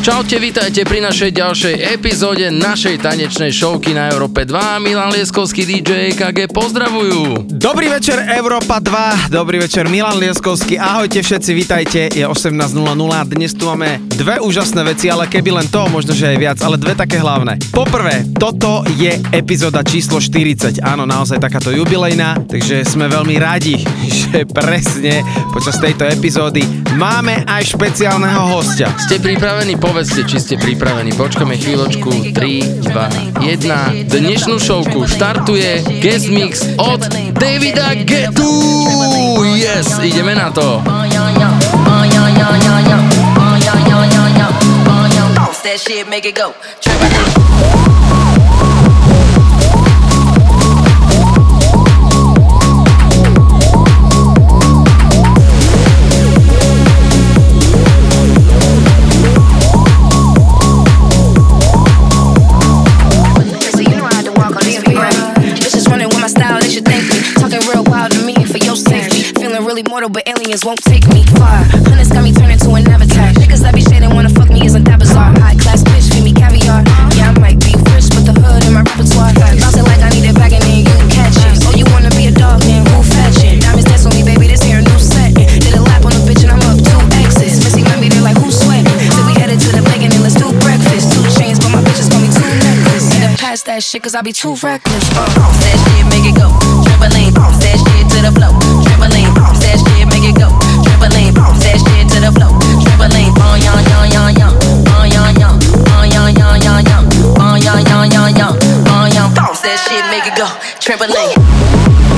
Čaute, vítajte pri našej ďalšej epizóde našej tanečnej showky na Európe 2. Milan Lieskovský DJ KG pozdravujú. Dobrý večer Európa 2, dobrý večer Milan Lieskovský, ahojte všetci, vítajte, je 18.00, dnes tu máme dve úžasné veci, ale keby len to, možno že aj viac, ale dve také hlavné. Poprvé, toto je epizóda číslo 40, áno, naozaj takáto jubilejná, takže sme veľmi radi, že presne počas tejto epizódy máme aj špeciálneho hostia. Ste pripravení? Povedzte, či ste pripravení. Počkáme chvíľočku. 3, 2, 1. Dnešnú showku štartuje guest mix od Davida Getu. Yes, ideme na to. Make it go. Feeling really mortal, but aliens won't take me far. Hunters got me turning to an avatar. Niggas that be shading wanna fuck me, isn't that bizarre? High class shit, cause I be too reckless. Uh. that shit, make it go. Trampoline, bounce that shit to the flow. Trampoline, bounce that shit, make it go. Trampoline, bounce that shit to the flow. Trampoline, bon yon yon yon yon, bon yon yon, bon yon yon yon yon, bon yon yon yon yon, bon yon. Bounce that shit, make it go. Trampoline.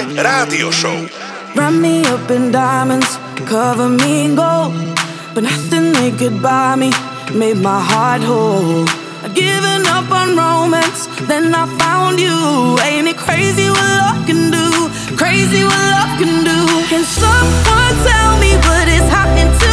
EKG Rádio Show. Wrap me up in diamonds, cover me in gold. But nothing they could buy me made my heart whole. I'd given up on romance, then I found you. Ain't it crazy what love can do? Crazy what love can do. Can someone tell me what is happening to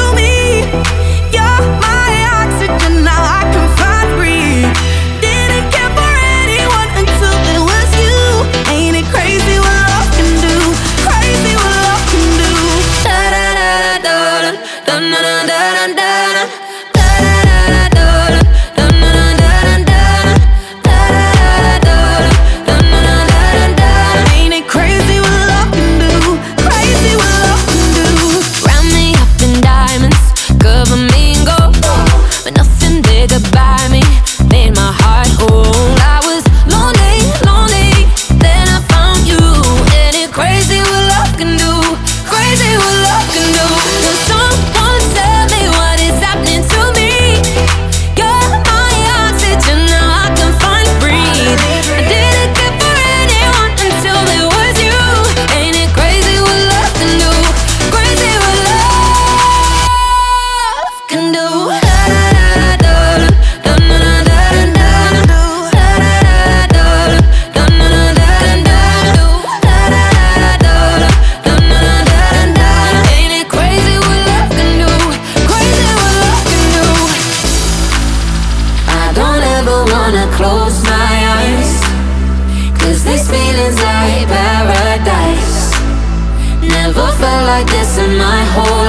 like this in my whole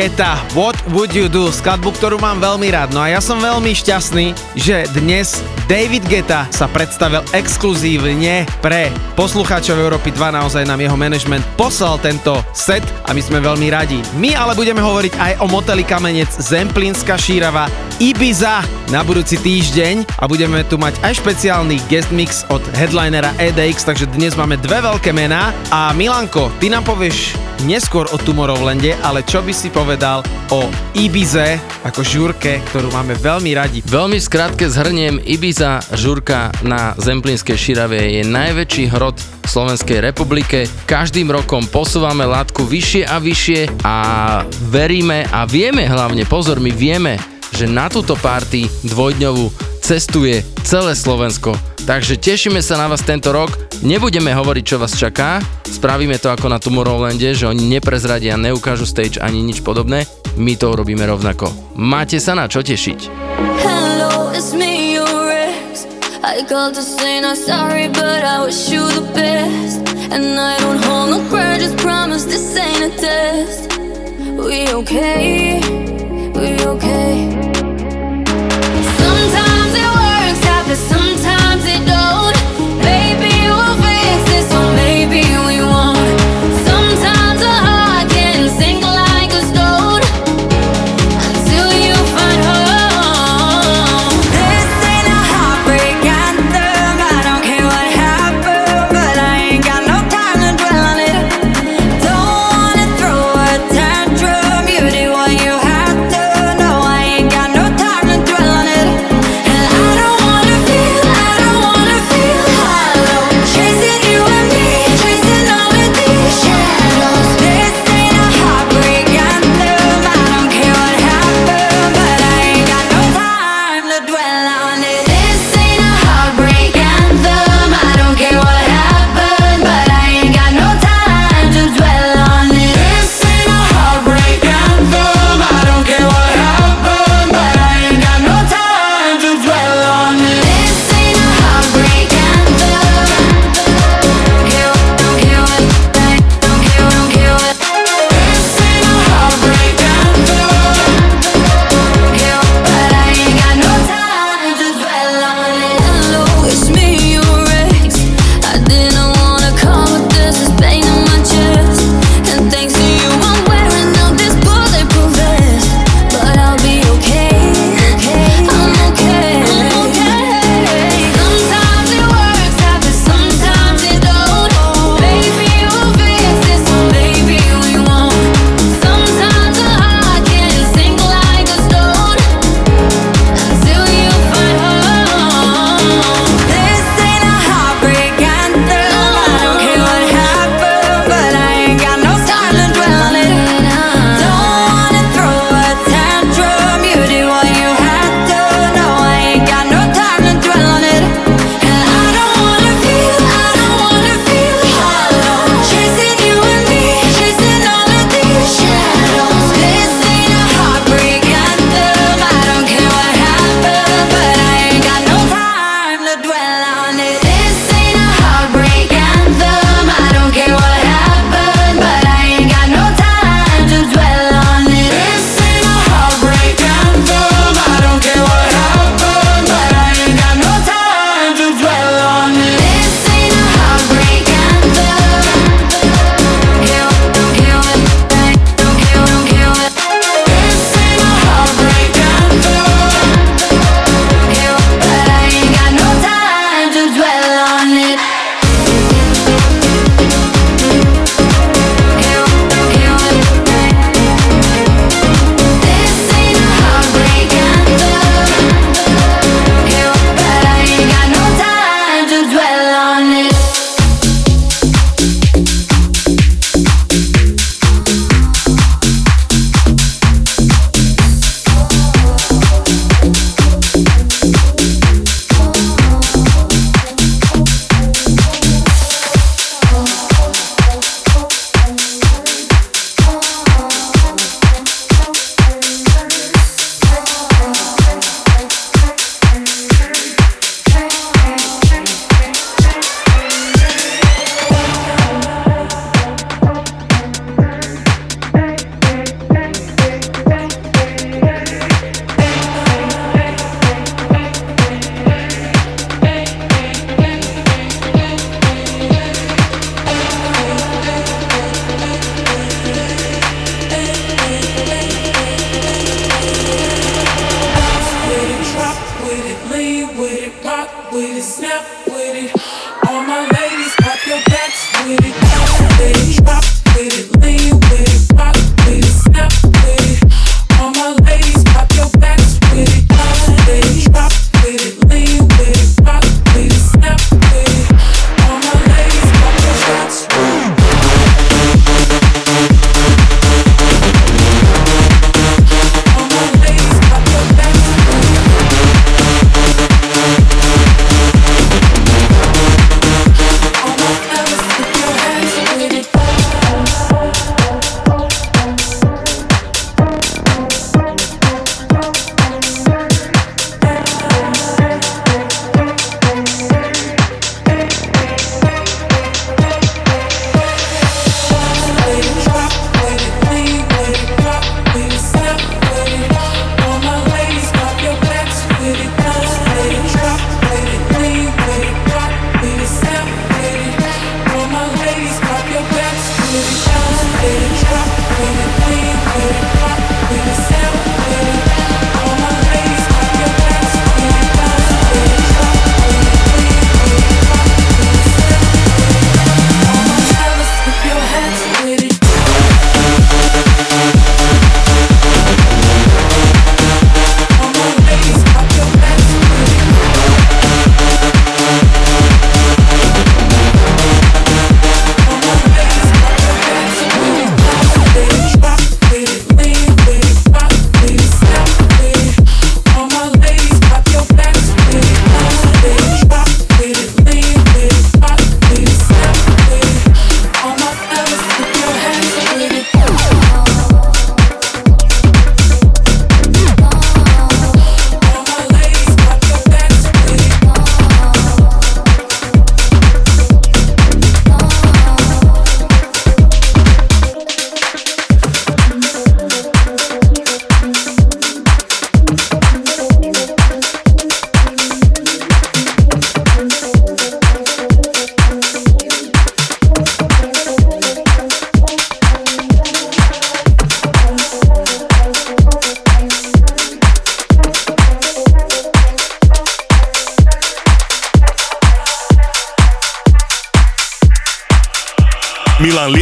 Geta What Would You Do, skladbu, ktorú mám veľmi rád. No a ja som veľmi šťastný, že dnes David Geta sa predstavil exkluzívne pre poslucháčov Európy 2, naozaj nám jeho management poslal tento set a my sme veľmi radi. My ale budeme hovoriť aj o moteli Kamenec Zemplínska Šírava Ibiza na budúci týždeň a budeme tu mať aj špeciálny guest mix od headlinera EDX, takže dnes máme dve veľké mená a Milanko, ty nám povieš neskôr o Tomorrowlande, ale čo by si povedal o Ibize ako žurke, ktorú máme veľmi radi. Veľmi skrátke zhrniem, Ibiza žurka na Zemplínskej Širave je najväčší hrot Slovenskej republike. Každým rokom posúvame látku vyššie a vyššie a veríme a vieme hlavne, pozor, my vieme, že na túto party dvojdňovú cestuje celé Slovensko. Takže tešíme sa na vás tento rok, nebudeme hovoriť, čo vás čaká, Spravíme to ako na Tomorrowlande, že oni neprezradia, neukážu stage ani nič podobné. My to urobíme rovnako. Máte sa na čo tešiť. Hello, it's me, your ex. I called to say not sorry, but I wish you the best. And I don't hold no grudges, promise this ain't a test. We okay, we okay. so maybe we won't. Sometimes I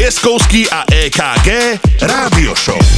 Milan Lieskovský a EKG Rádio Show.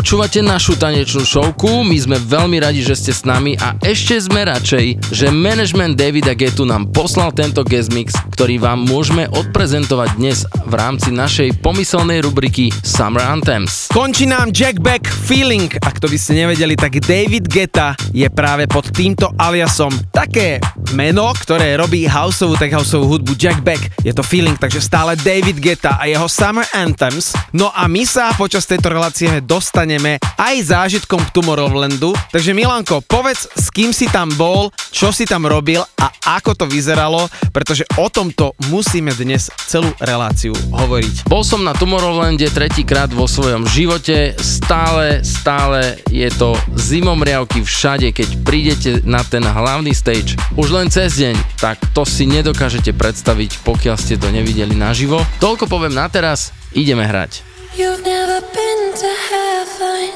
Počúvate našu tanečnú šovku, my sme veľmi radi, že ste s nami a ešte sme radšej, že management Davida Getu nám poslal tento guest mix, ktorý vám môžeme odprezentovať dnes v rámci našej pomyselnej rubriky Summer Anthems. Končí nám Jack Beck Feeling. Ak to by ste nevedeli, tak David Geta je práve pod týmto aliasom. Také meno, ktoré robí houseovú, tak houseovú hudbu Jack Beck. Je to Feeling, takže stále David Geta a jeho Summer Anthems. No a my sa počas tejto relácie dostaneme aj zážitkom k Tomorrowlandu. Takže Milanko, povedz, s kým si tam bol, čo si tam robil a ako to vyzeralo, pretože o tomto musíme dnes celú reláciu hovoriť. Bol som na Tomorrowlande tretíkrát vo svojom živote, stále, stále je to zimomriavky všade, keď prídete na ten hlavný stage. Už len cez deň, tak to si nedokážete predstaviť, pokiaľ ste to nevideli naživo. Toľko poviem na teraz, ideme hrať. You've never been to heaven,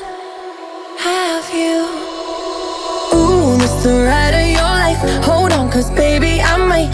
have you? Ooh, Mr. Of your life. Hold on, cause baby,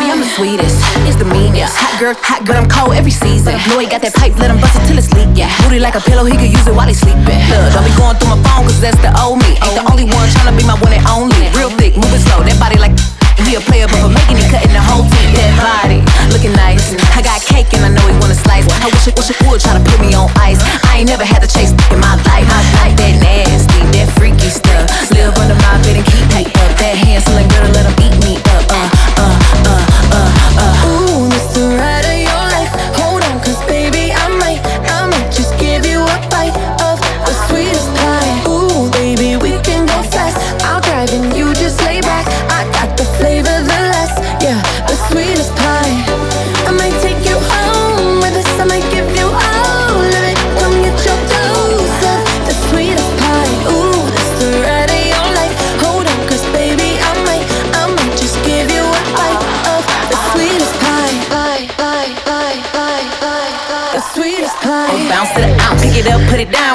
Baby, I'm the sweetest. It's the meanest. Hot girl, hot girl, I'm cold every season. Know he got that pipe, let him bust it till it's leak. Yeah. Booty like a pillow, he could use it while he sleeping. Look, don't be going through my phone, cause that's the old me. Ain't the only one tryna be my one and only. Real thick, moving slow, that body like. He a player, but for making it, cutting the whole team. That body, looking nice. I got cake and I know he wanna slice. I wish it, wish it would try to put me on ice. I ain't never had to chase in my life. I like that nasty,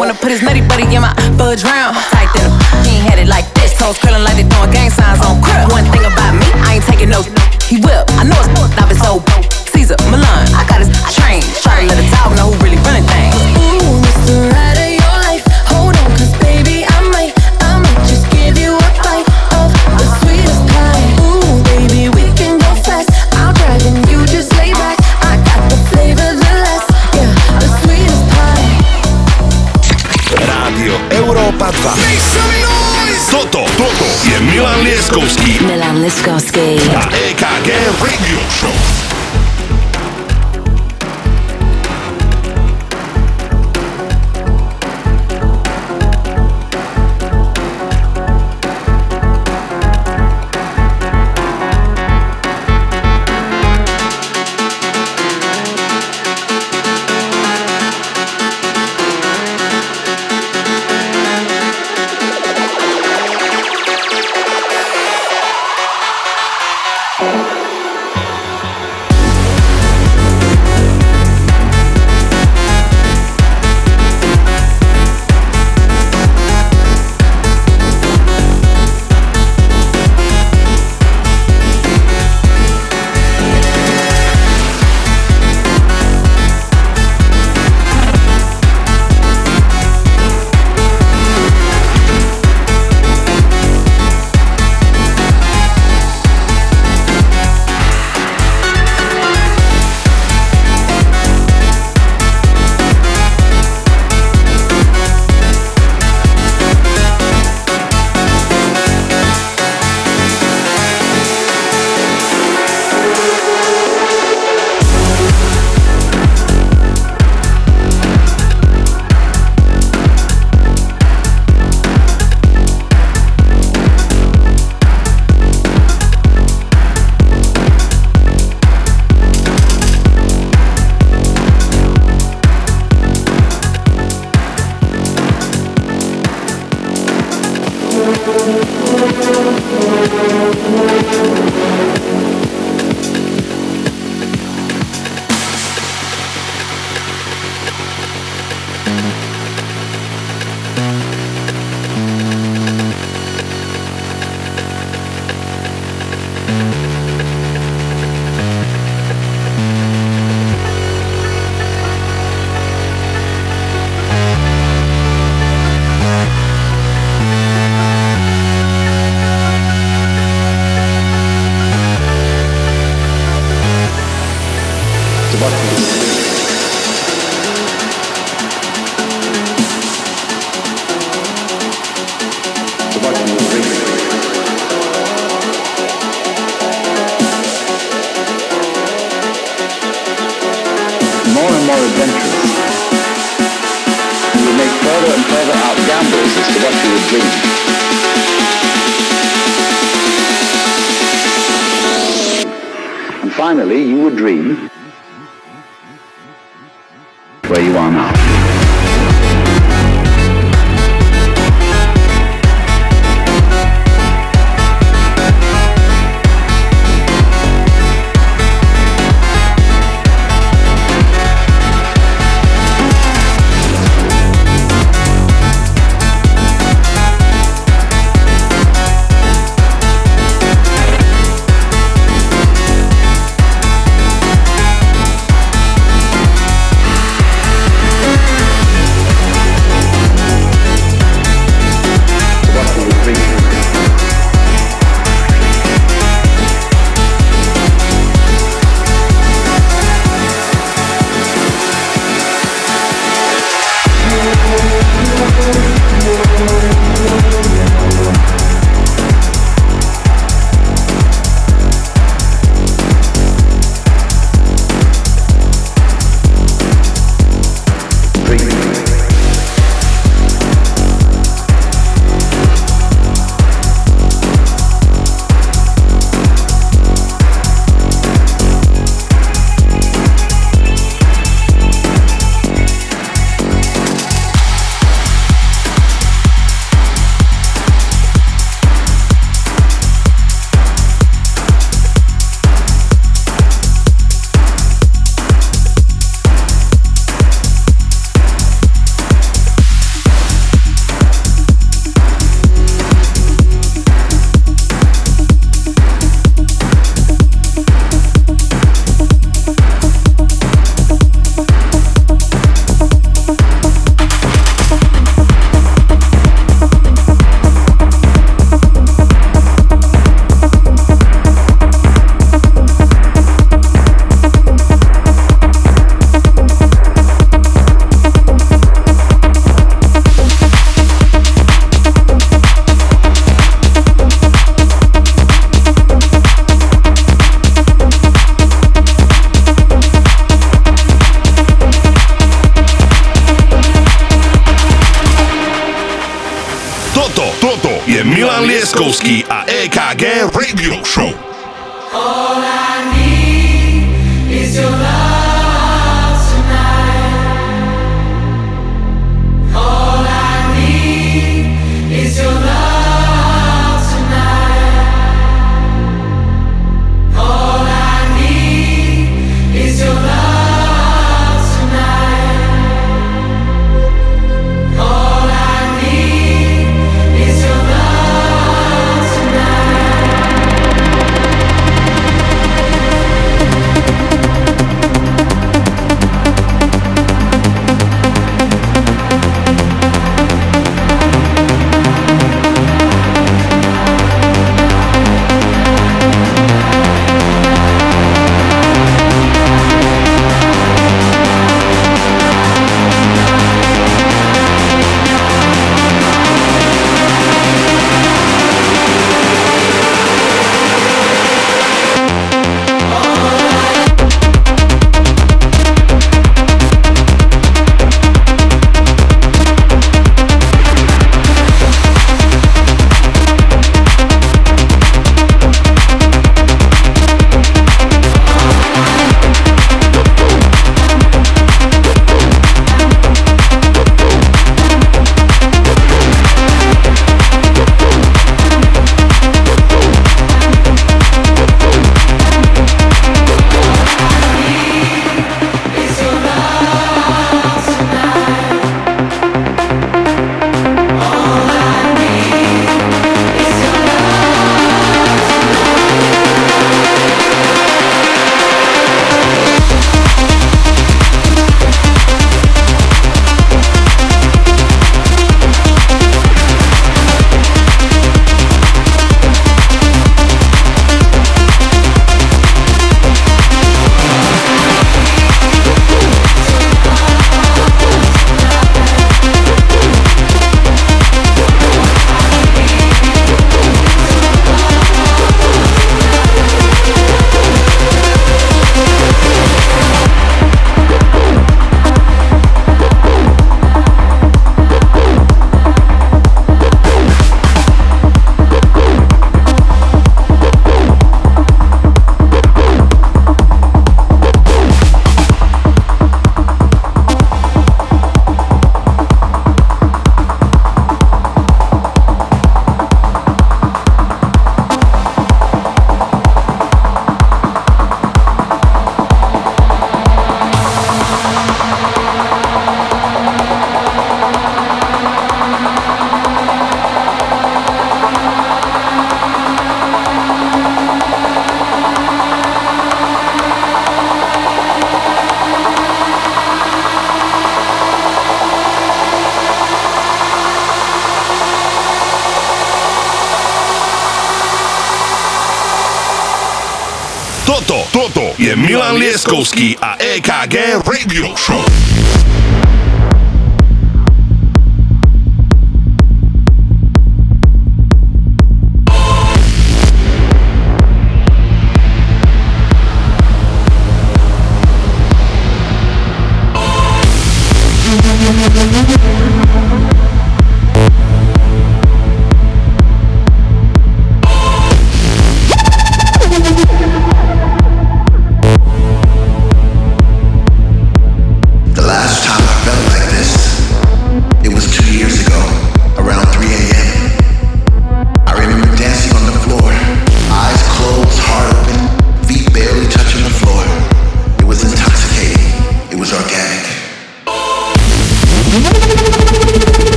Wanna put his nutty buddy in my fudge round. Tight a he ain't had it like this. Toes curling like they throwing gang signs on crib. One thing about me, I ain't taking no. He whip, I know it's not it's so. Caesar, Liskovský. a EKG Radio Show.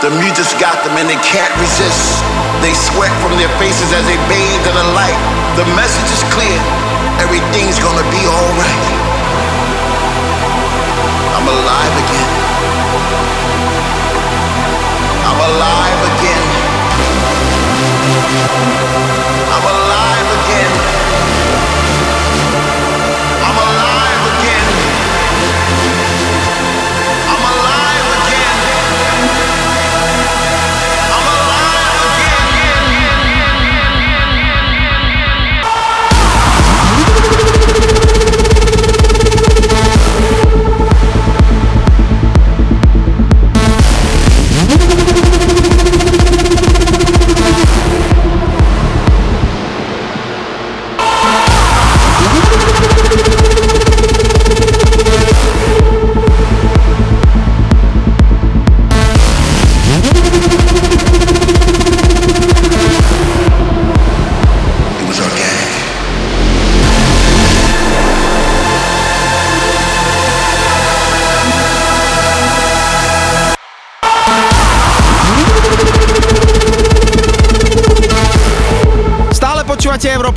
The music's got them and they can't resist. They sweat from their faces as they bathe in the light. The message is clear. Everything's gonna be alright. I'm alive again. I'm alive again.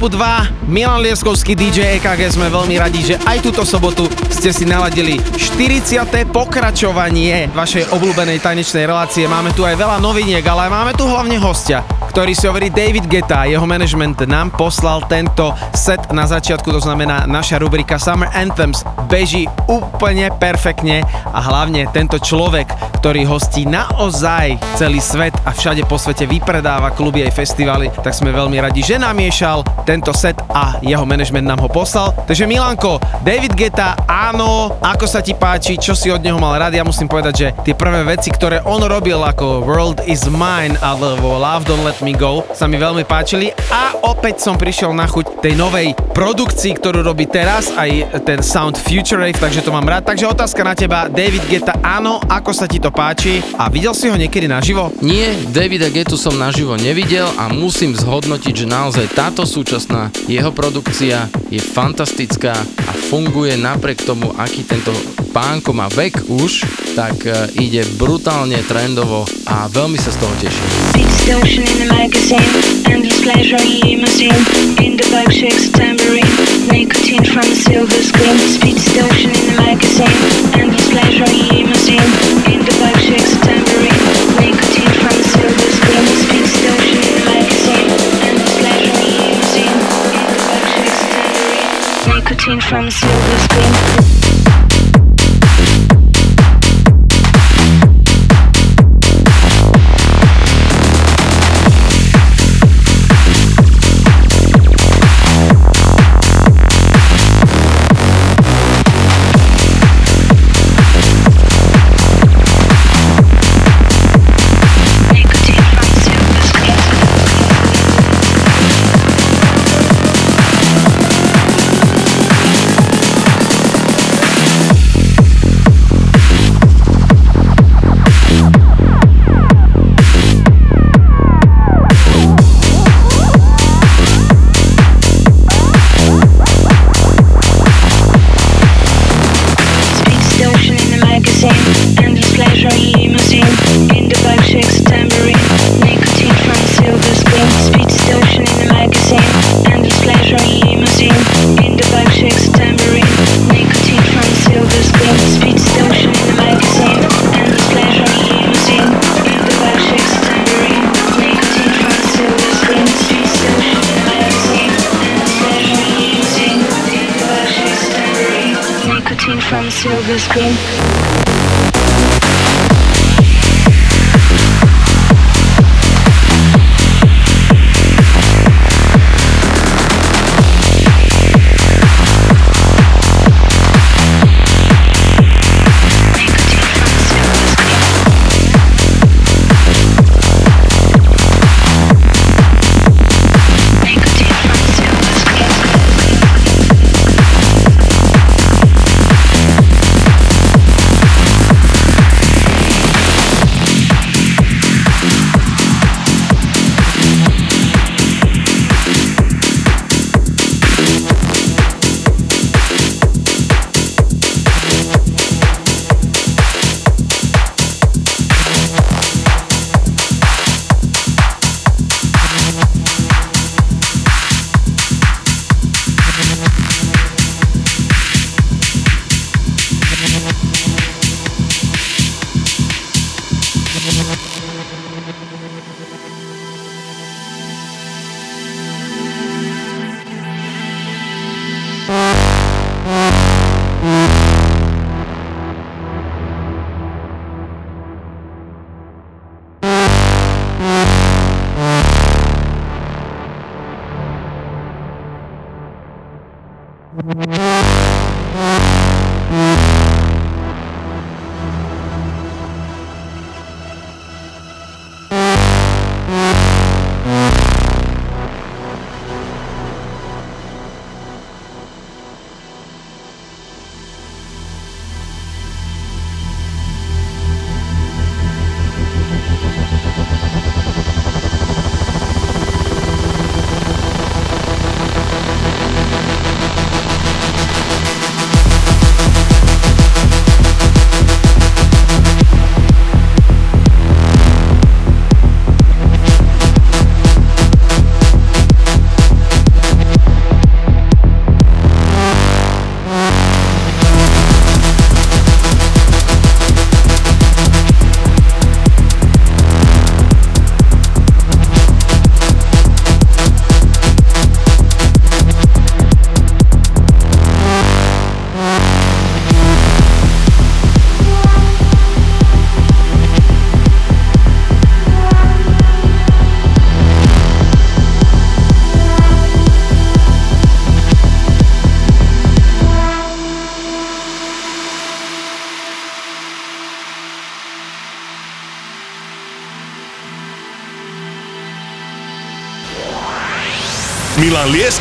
Európu 2, Milan Lieskovský DJ EKG, sme veľmi radi, že aj túto sobotu ste si naladili 40. pokračovanie vašej obľúbenej tanečnej relácie. Máme tu aj veľa noviniek, ale máme tu hlavne hostia, ktorý si hovorí David Geta. Jeho management nám poslal tento set na začiatku, to znamená naša rubrika Summer Anthems beží úplne perfektne a hlavne tento človek, ktorý hostí naozaj celý svet a všade po svete vypredáva kluby aj festivaly, tak sme veľmi radi, že namiešal tento set a jeho management nám ho poslal. Takže Milanko, David Geta, áno, ako sa ti páči, čo si od neho mal rád, ja musím povedať, že tie prvé veci, ktoré on robil ako World is Mine alebo Love Don't Let Me Go, sa mi veľmi páčili a opäť som prišiel na chuť tej novej produkcii, ktorú robí teraz, aj ten Sound Future Rave, takže to mám rád. Takže otázka na teba, David Geta, áno, ako sa ti to páči a videl si ho niekedy naživo? Nie, Davida Getu som naživo nevidel a musím zhodnotiť, že naozaj táto súčasná jeho produkcia je fantastická a funguje napriek tomu, aký tento pánko má vek už, tak e, ide brutálne trendovo a veľmi sa z toho teším. Nicotine from silver screen. nicotine from silver screen. tempo.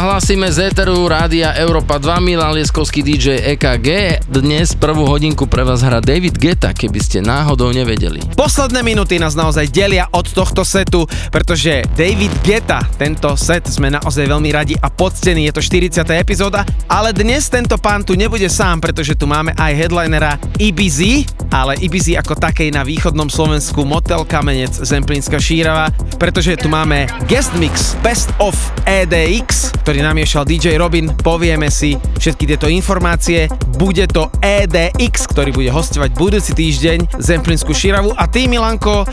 Sa hlásime z Eteru Rádia Európa 2, Milan Lieskovský DJ EKG. Dnes prvú hodinku pre vás hrá David Geta, keby ste náhodou nevedeli. Posledné minúty nás naozaj delia od tohto setu, pretože David Geta, tento set sme naozaj veľmi radi a poctení, je to 40. epizóda, ale dnes tento pán tu nebude sám, pretože tu máme aj headlinera Ibizy, ale Ibizy ako takej na východnom Slovensku Motel Kamenec Zemplínska Šírava, pretože tu máme guest mix Best of EDX, ktorý namiešal DJ Robin, povieme si všetky tieto informácie. Bude to EDX, ktorý bude hostovať budúci týždeň Zemplínsku Šíravu a ty Milanko, e,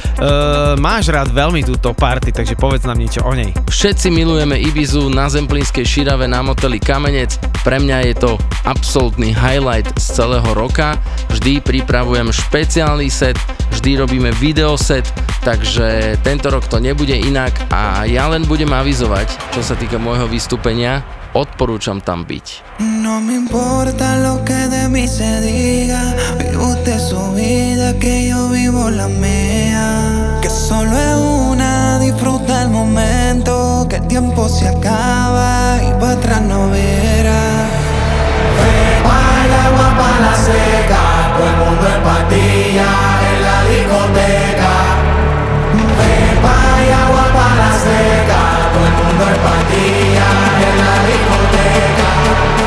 máš rád veľmi túto party, takže povedz nám niečo o nej. Všetci milujeme Ibizu na Zemplínskej Šírave na moteli Kamenec. Pre mňa je to absolútny highlight z celého roka. Vždy pripravujem špeciálny set, vždy robíme videoset, takže tento rok to nebude inak a ja len budem avizovať, čo sa týka môjho vystúpenia, odporúčam tam byť. No me importa lo que de mí se diga, vive su vida, que yo vivo la mía. Que solo es una, disfruta el momento, que el tiempo se acaba y para atrás no verá. Vaya agua para la seca, todo el mundo en patilla discoteca. Vaya agua para la seca, todo el mundo en en la discoteca.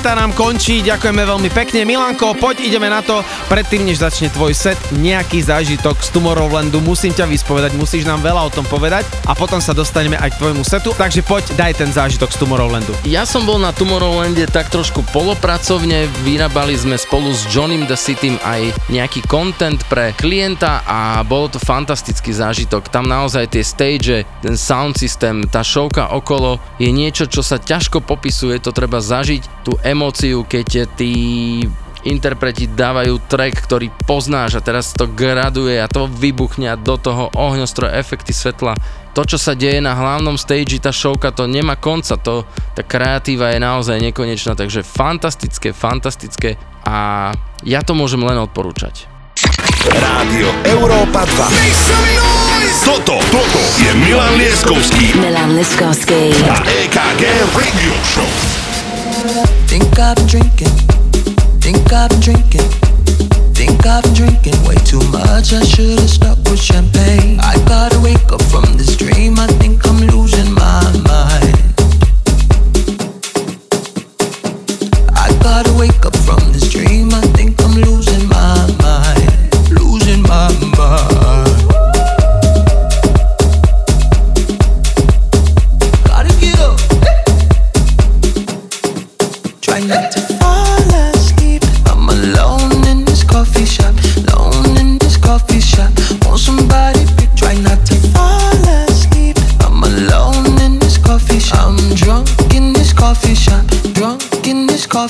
Geta nám končí, ďakujeme veľmi pekne. Milanko, poď ideme na to. Predtým, než začne tvoj set, nejaký zážitok z Tomorrowlandu, musím ťa vyspovedať, musíš nám veľa o tom povedať a potom sa dostaneme aj k tvojmu setu. Takže poď, daj ten zážitok z Tomorrowlandu. Ja som bol na Tomorrowlande tak trošku polopracovne, vyrábali sme spolu s Johnem the Citym aj nejaký content pre klienta a bolo to fantastický zážitok. Tam naozaj tie stage, ten sound system, tá showka okolo je niečo, čo sa ťažko popisuje, to treba zažiť, tú emóciu, keď tí interpreti dávajú track, ktorý poznáš a teraz to graduje a to vybuchne a do toho ohňostroj, efekty svetla. To, čo sa deje na hlavnom stage, tá showka, to nemá konca, to, tá kreatíva je naozaj nekonečná, takže fantastické, fantastické a ja to môžem len odporúčať. Rádio Európa 2. Toto, toto je Milan Lieskovský Milan Liskovský. a EKG Radio Show. Think I've been drinking, think I've been drinking, think I've been drinking way too much. I should've stuck with champagne. I gotta wake up from this dream. I think I'm losing my mind. I gotta wake up from this dream. I think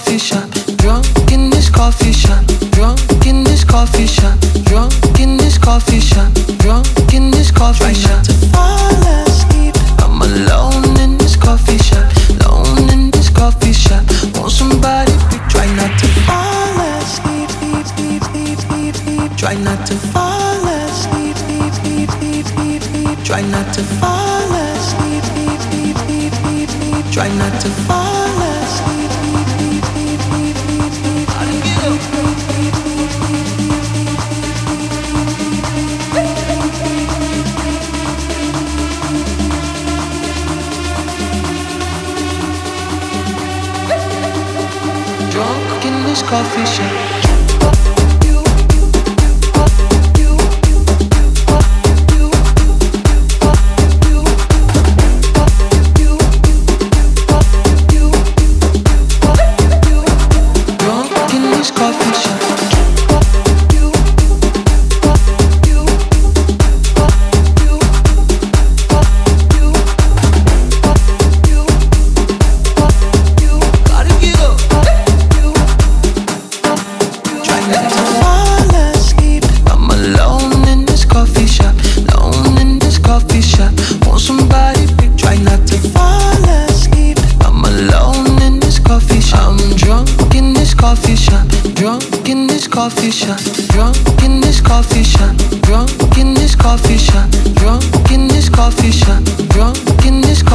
selfish.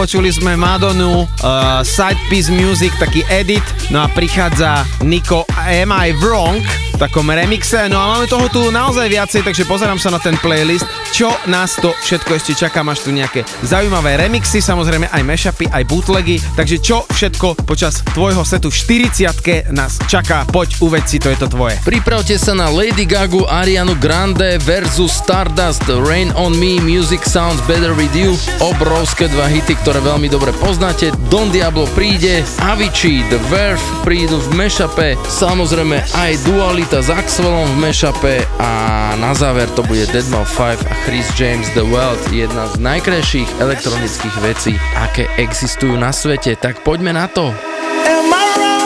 počuli sme Madonu, uh, Sidepiece Music, taký edit, no a prichádza Nico Am I Wrong, v takom remixe, no a máme toho tu naozaj viacej, takže pozerám sa na ten playlist čo nás to všetko ešte čaká. Máš tu nejaké zaujímavé remixy, samozrejme aj mashupy, aj bootlegy, takže čo všetko počas tvojho setu 40 nás čaká. Poď, uveď si, to je to tvoje. Pripravte sa na Lady Gagu, Arianu Grande versus Stardust, Rain on Me, Music Sounds Better With You, obrovské dva hity, ktoré veľmi dobre poznáte. Don Diablo príde, Avicii, The Verve prídu v mashupe, samozrejme aj Dualita s Axwellom v mashupe a na záver to bude Deadmau5 a Chris James The World, jedna z najkrajších elektronických vecí, aké existujú na svete, tak poďme na to. Am I wrong?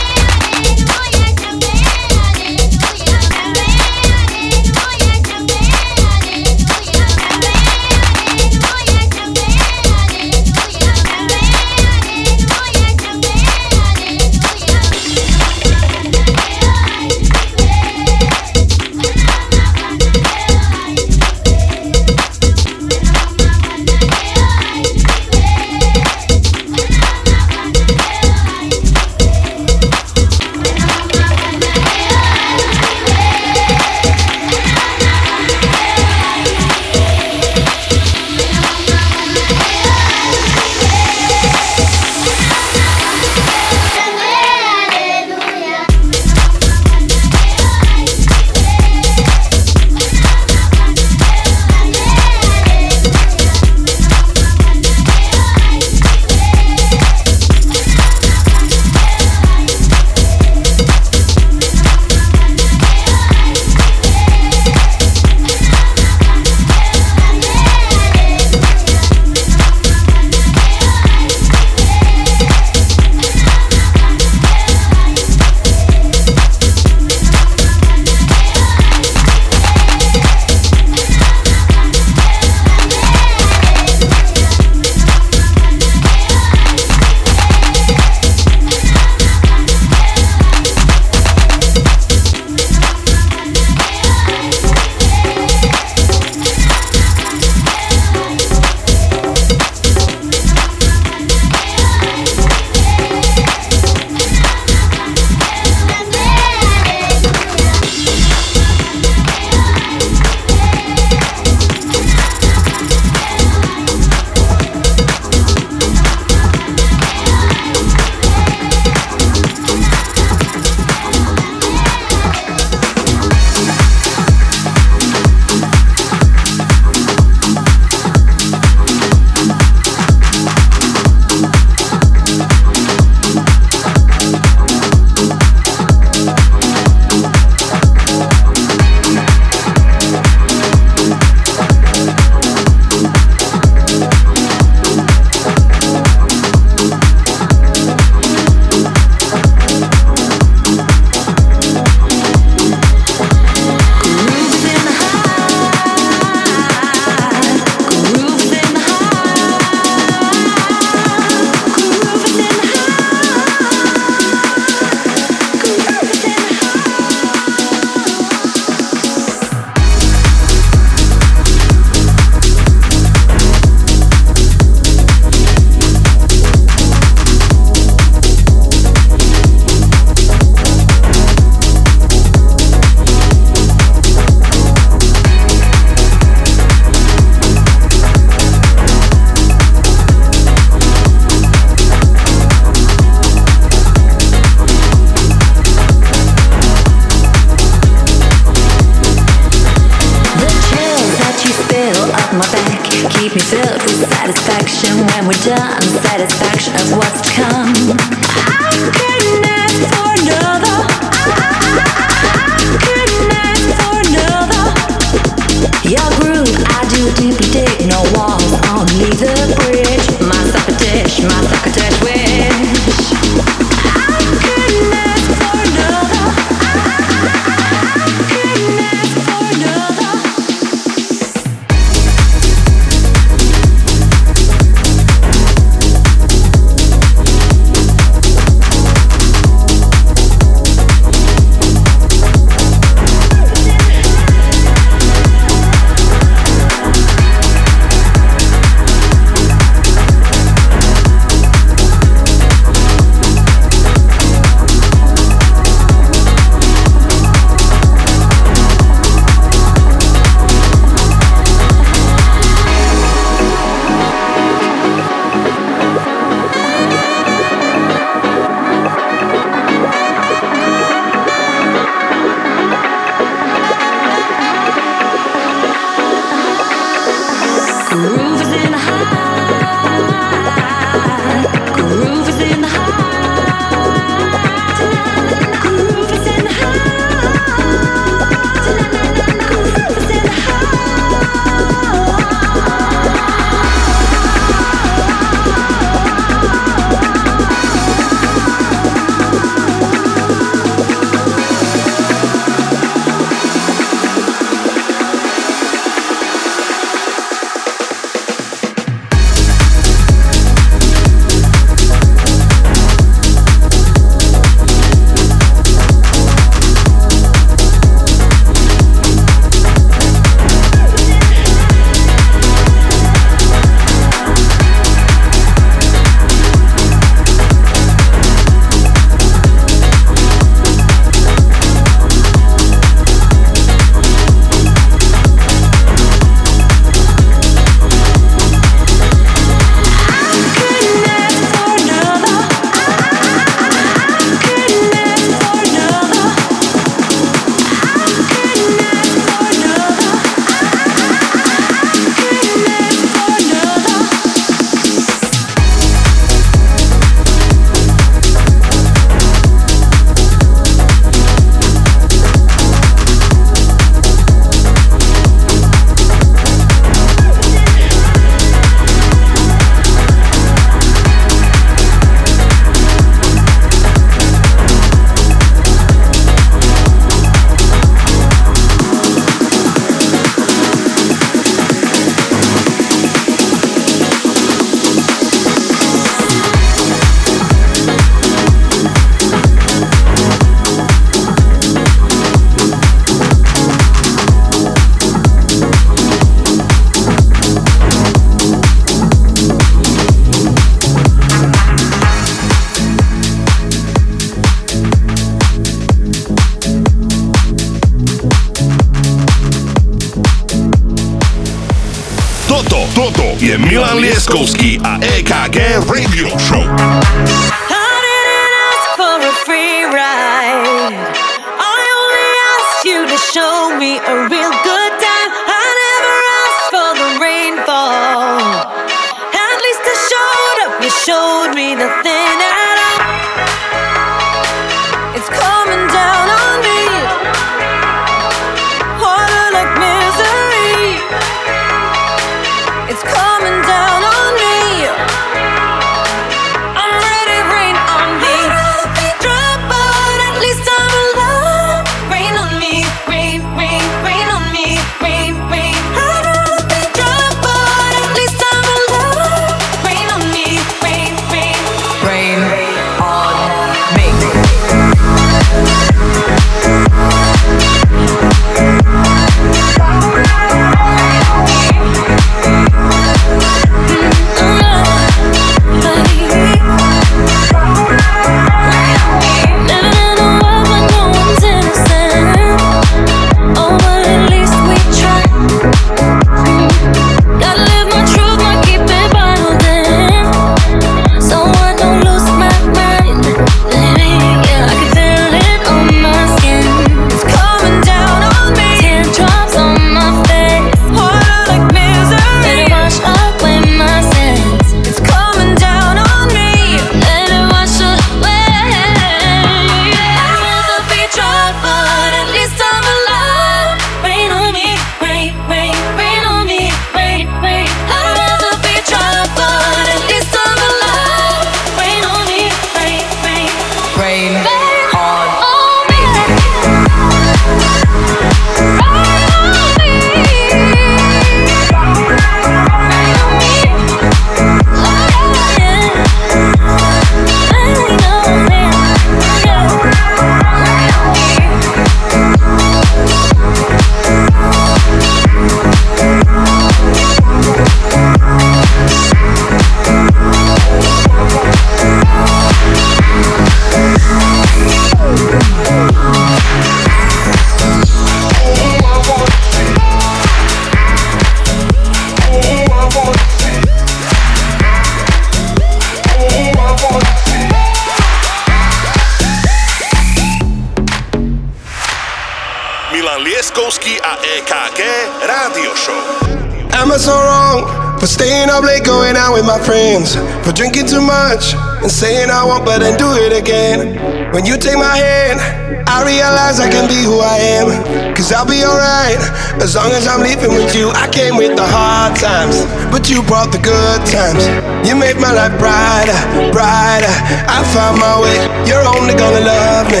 Too much and saying I won't, but then do it again? When you take my hand, I realize I can be who I am. Cause I'll be alright as long as I'm leaving with you. I came with the hard times, but you brought the good times. You made my life brighter, brighter. I found my way. You're only gonna love me.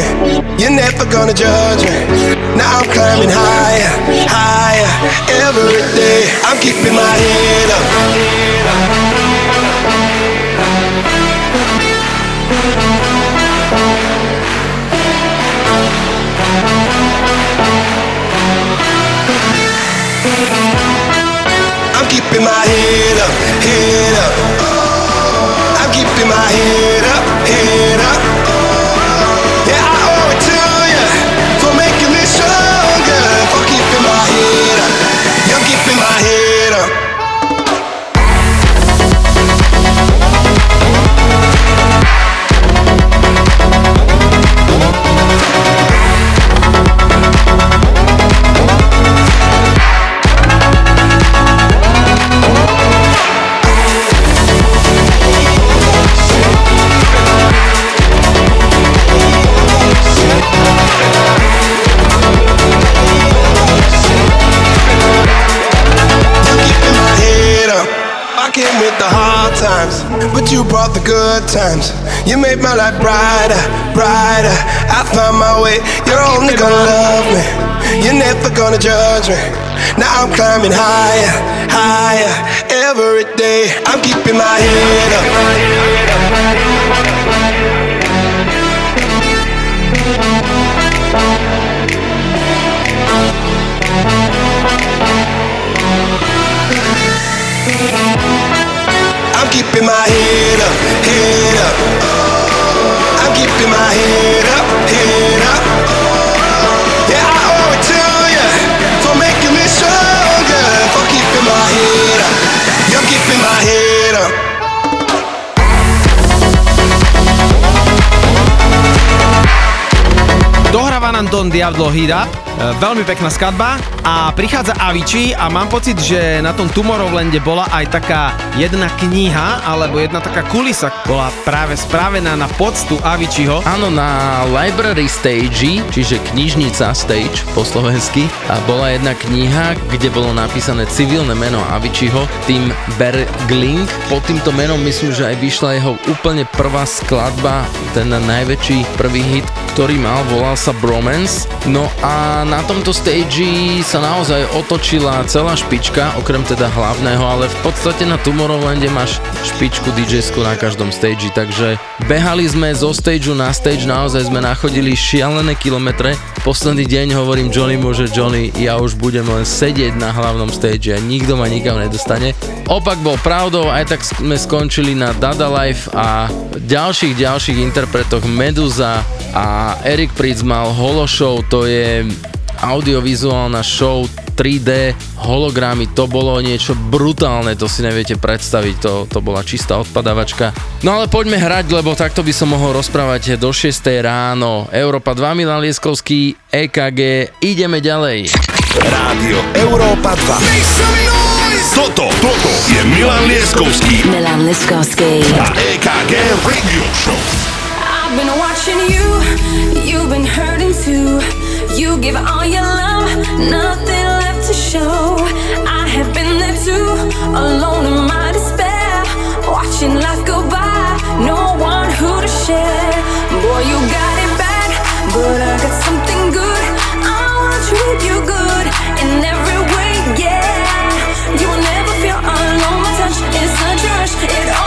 You're never gonna judge me. Now I'm climbing higher, higher. Every day I'm keeping my head up. I'm keeping my head up, head up. I'm keeping my head up, head up. Good times. You made my life brighter, brighter. I found my way. You're only gonna love me. You're never gonna judge me. Now I'm climbing higher, higher. Every day I'm keeping my head up. Keeping my head up, head up. I'm keeping my head up, head up. Nám Don Diablo Up, e, veľmi pekná skladba a prichádza Avicii a mám pocit, že na tom Tomorrowlande bola aj taká jedna kniha alebo jedna taká kulisa bola práve spravená na poctu Aviciiho. Áno, na Library Stage, čiže knižnica stage po slovensky, a bola jedna kniha, kde bolo napísané civilné meno Aviciiho, tým Bergling. Pod týmto menom myslím, že aj vyšla jeho úplne prvá skladba, ten najväčší prvý hit, ktorý mal, volal sa Bromance. No a na tomto stage sa naozaj otočila celá špička, okrem teda hlavného, ale v podstate na Tomorrowlande máš špičku dj na každom stage, takže behali sme zo stageu na stage, naozaj sme nachodili šialené kilometre. Posledný deň hovorím Johnnymu, že Johnny, ja už budem len sedieť na hlavnom stage a nikto ma nikam nedostane. Opak bol pravdou, aj tak sme skončili na Dada Life a ďalších, ďalších interpretoch Meduza a Eric Pritz mal Holo Show, to je audiovizuálna show 3D, hologramy, to bolo niečo brutálne, to si neviete predstaviť, to, to bola čistá odpadávačka. No ale poďme hrať, lebo takto by som mohol rozprávať do 6 ráno. Európa 2, Milan Lieskovský, EKG, ideme ďalej. Rádio Európa 2. Toto, toto je Milan Lieskovský Milan Liskovsky. a EKG Radio Show. I've been watching you, you've been hurting too. You give all your love, nothing left to show. I have been there too, alone in my despair. Watching life go by, no one who to share. Boy, you got it bad, but I got something good. I wanna treat you good in every way, yeah. You will never feel alone. My touch is a rush, it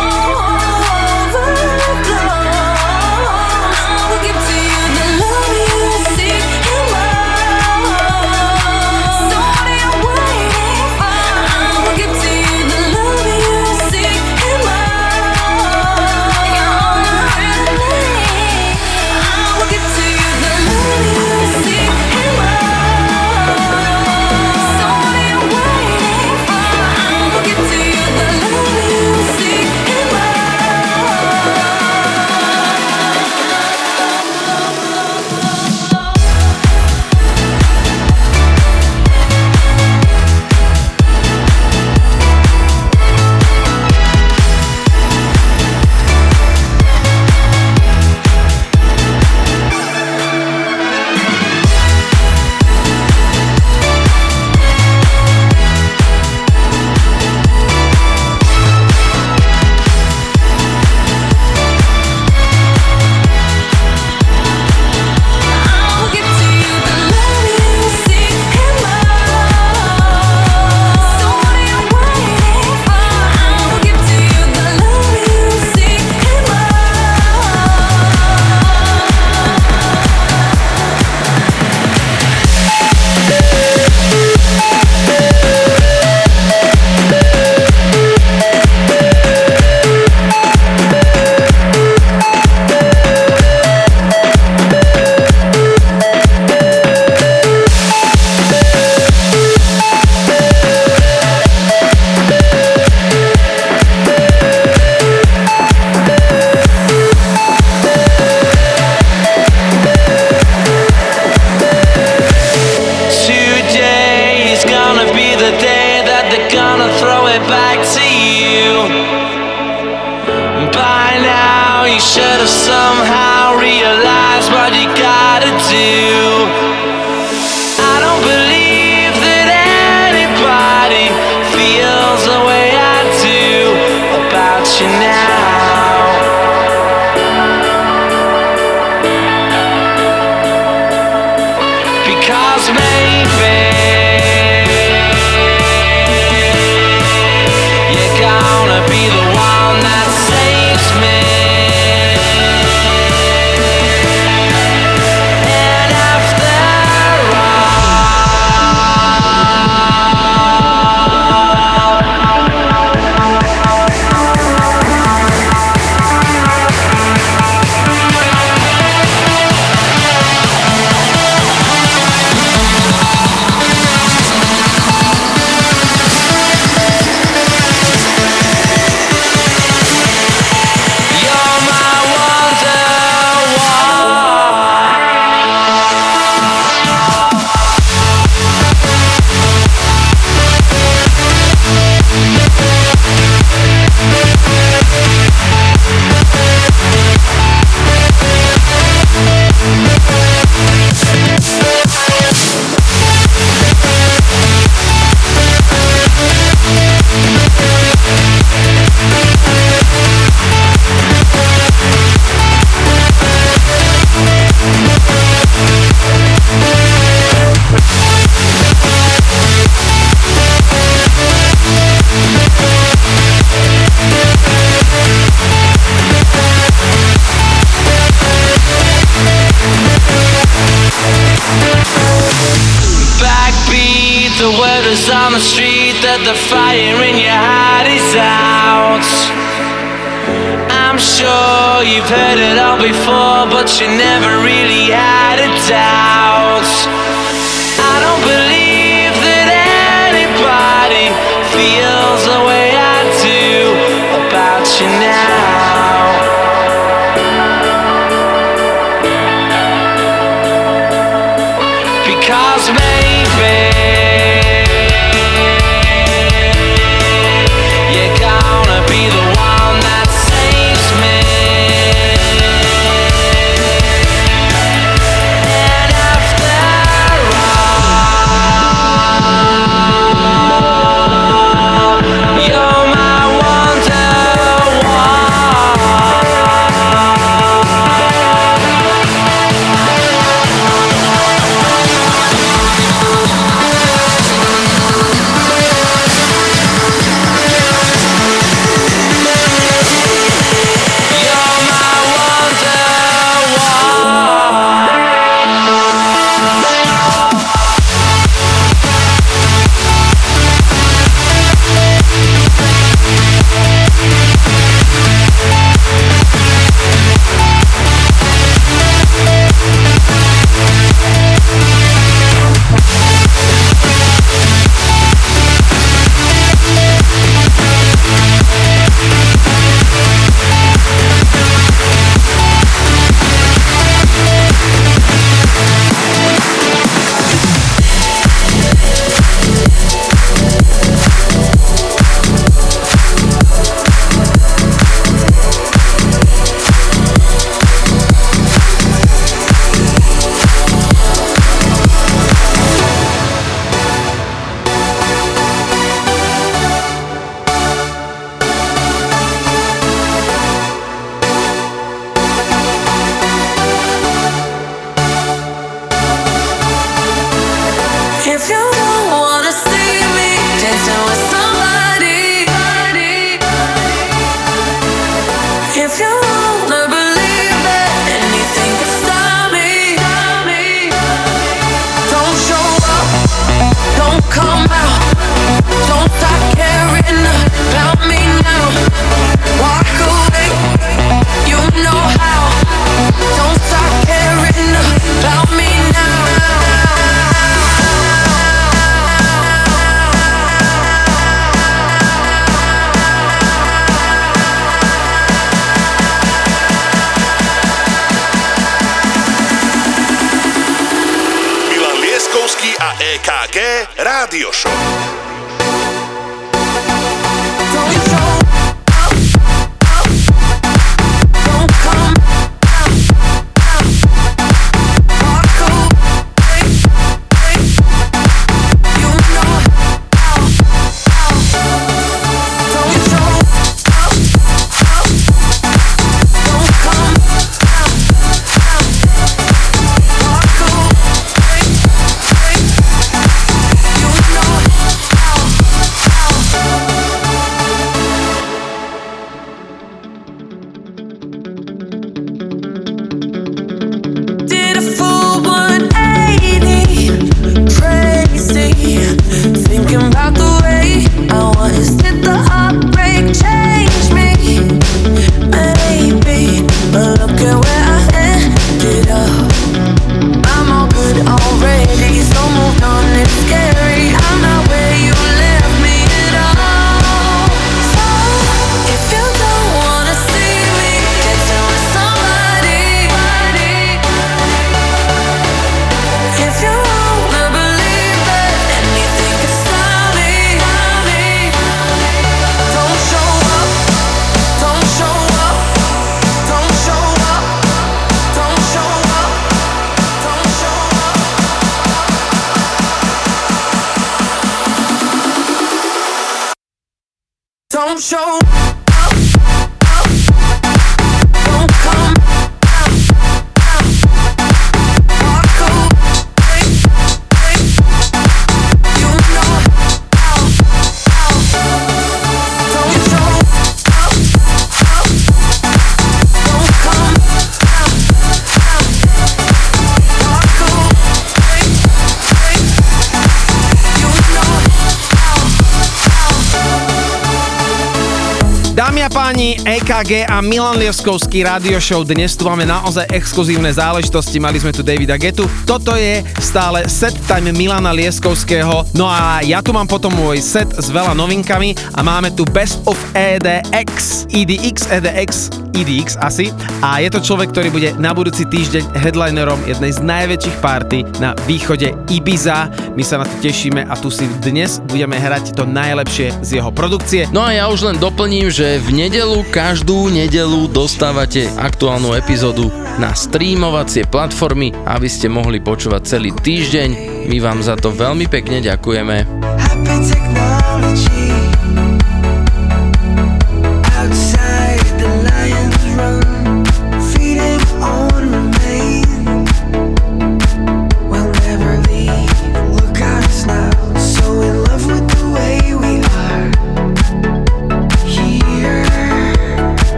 EKG a Milan Lieskovský radio show. Dnes tu máme naozaj exkluzívne záležitosti. Mali sme tu Davida Getu. Toto je stále set time Milana Lieskovského. No a ja tu mám potom môj set s veľa novinkami a máme tu Best of EDX. EDX, EDX, EDX asi. A je to človek, ktorý bude na budúci týždeň headlinerom jednej z najväčších party na východe Ibiza. My sa na to tešíme a tu si dnes budeme hrať to najlepšie z jeho produkcie. No a ja už len doplním, že v nedelu, každú nedelu dostávate aktuálnu epizódu na streamovacie platformy, aby ste mohli počúvať celý týždeň. My vám za to veľmi pekne ďakujeme. Happy technology.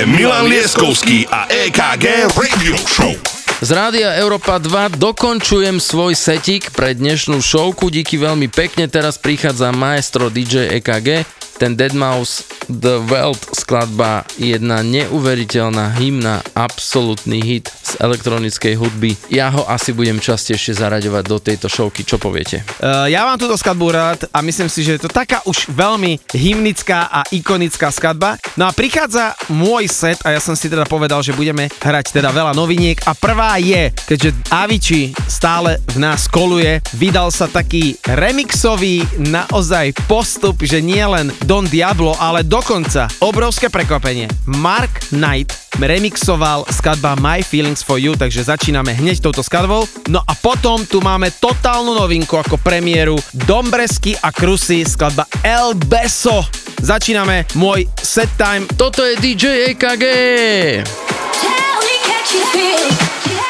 Je Milan Lieskovský a EKG Radio Show. Z Rádia Európa 2 dokončujem svoj setik pre dnešnú showku. Díky veľmi pekne. Teraz prichádza maestro DJ EKG, ten Deadmau5 The World skladba, jedna neuveriteľná hymna, absolútny hit z elektronickej hudby. Ja ho asi budem častejšie zaraďovať do tejto showky, čo poviete? Uh, ja mám túto skladbu rád a myslím si, že je to taká už veľmi hymnická a ikonická skladba. No a prichádza môj set a ja som si teda povedal, že budeme hrať teda veľa noviniek a prvá je, keďže Avicii stále v nás koluje, vydal sa taký remixový naozaj postup, že nie len Don Diablo, ale dokonca obrovské prekvapenie. Mark Knight remixoval skladba My Feelings for You, takže začíname hneď touto skladbou. No a potom tu máme totálnu novinku ako premiéru Dombresky a Krusy, skladba El Beso. Začíname môj set time. Toto je DJ EKG. Tell me, can't you feel?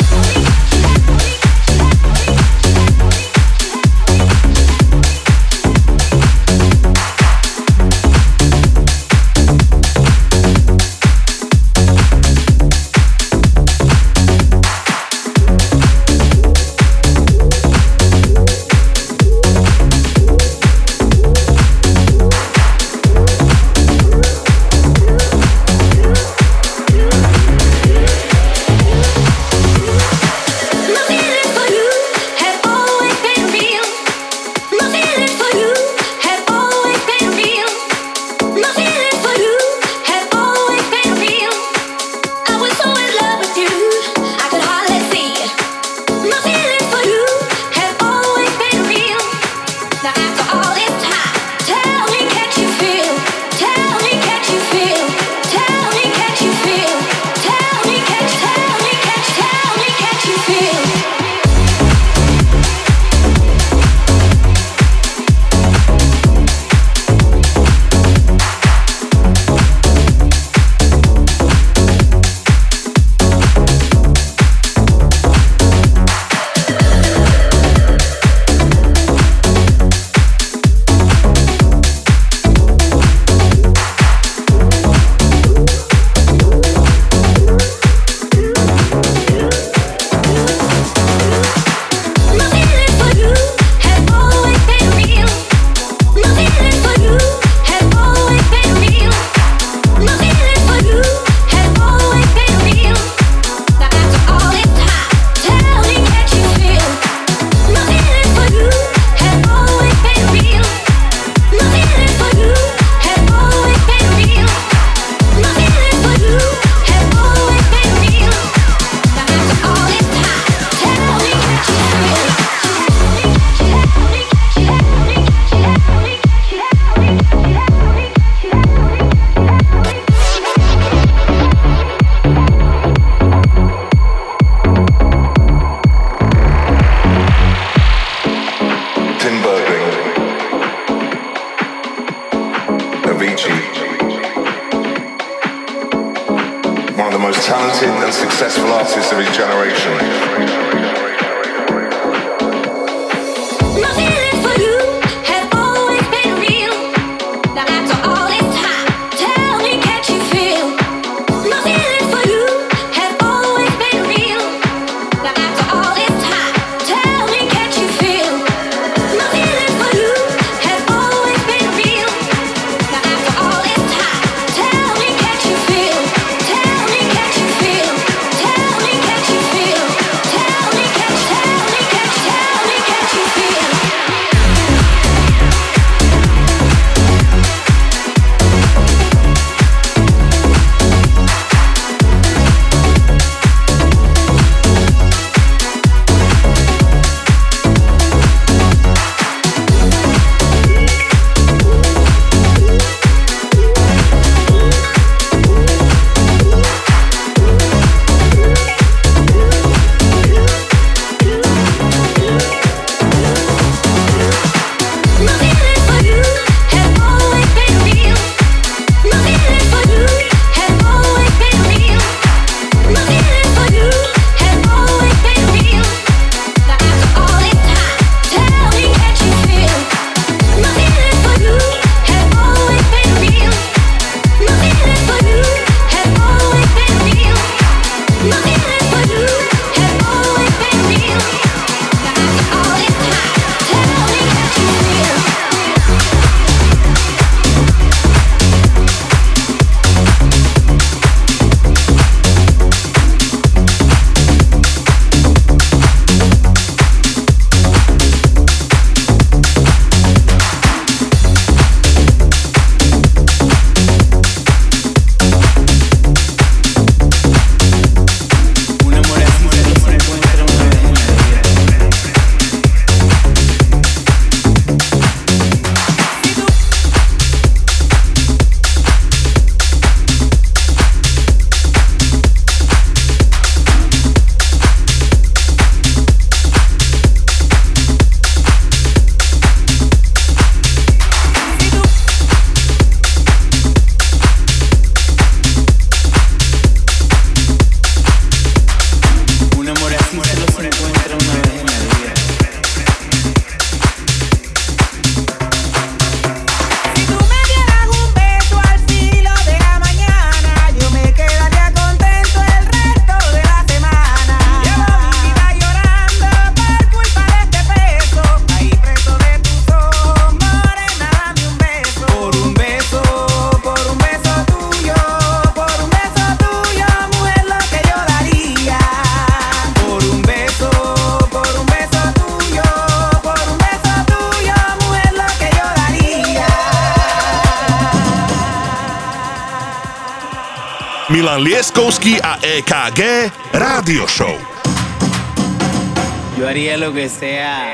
Que sea.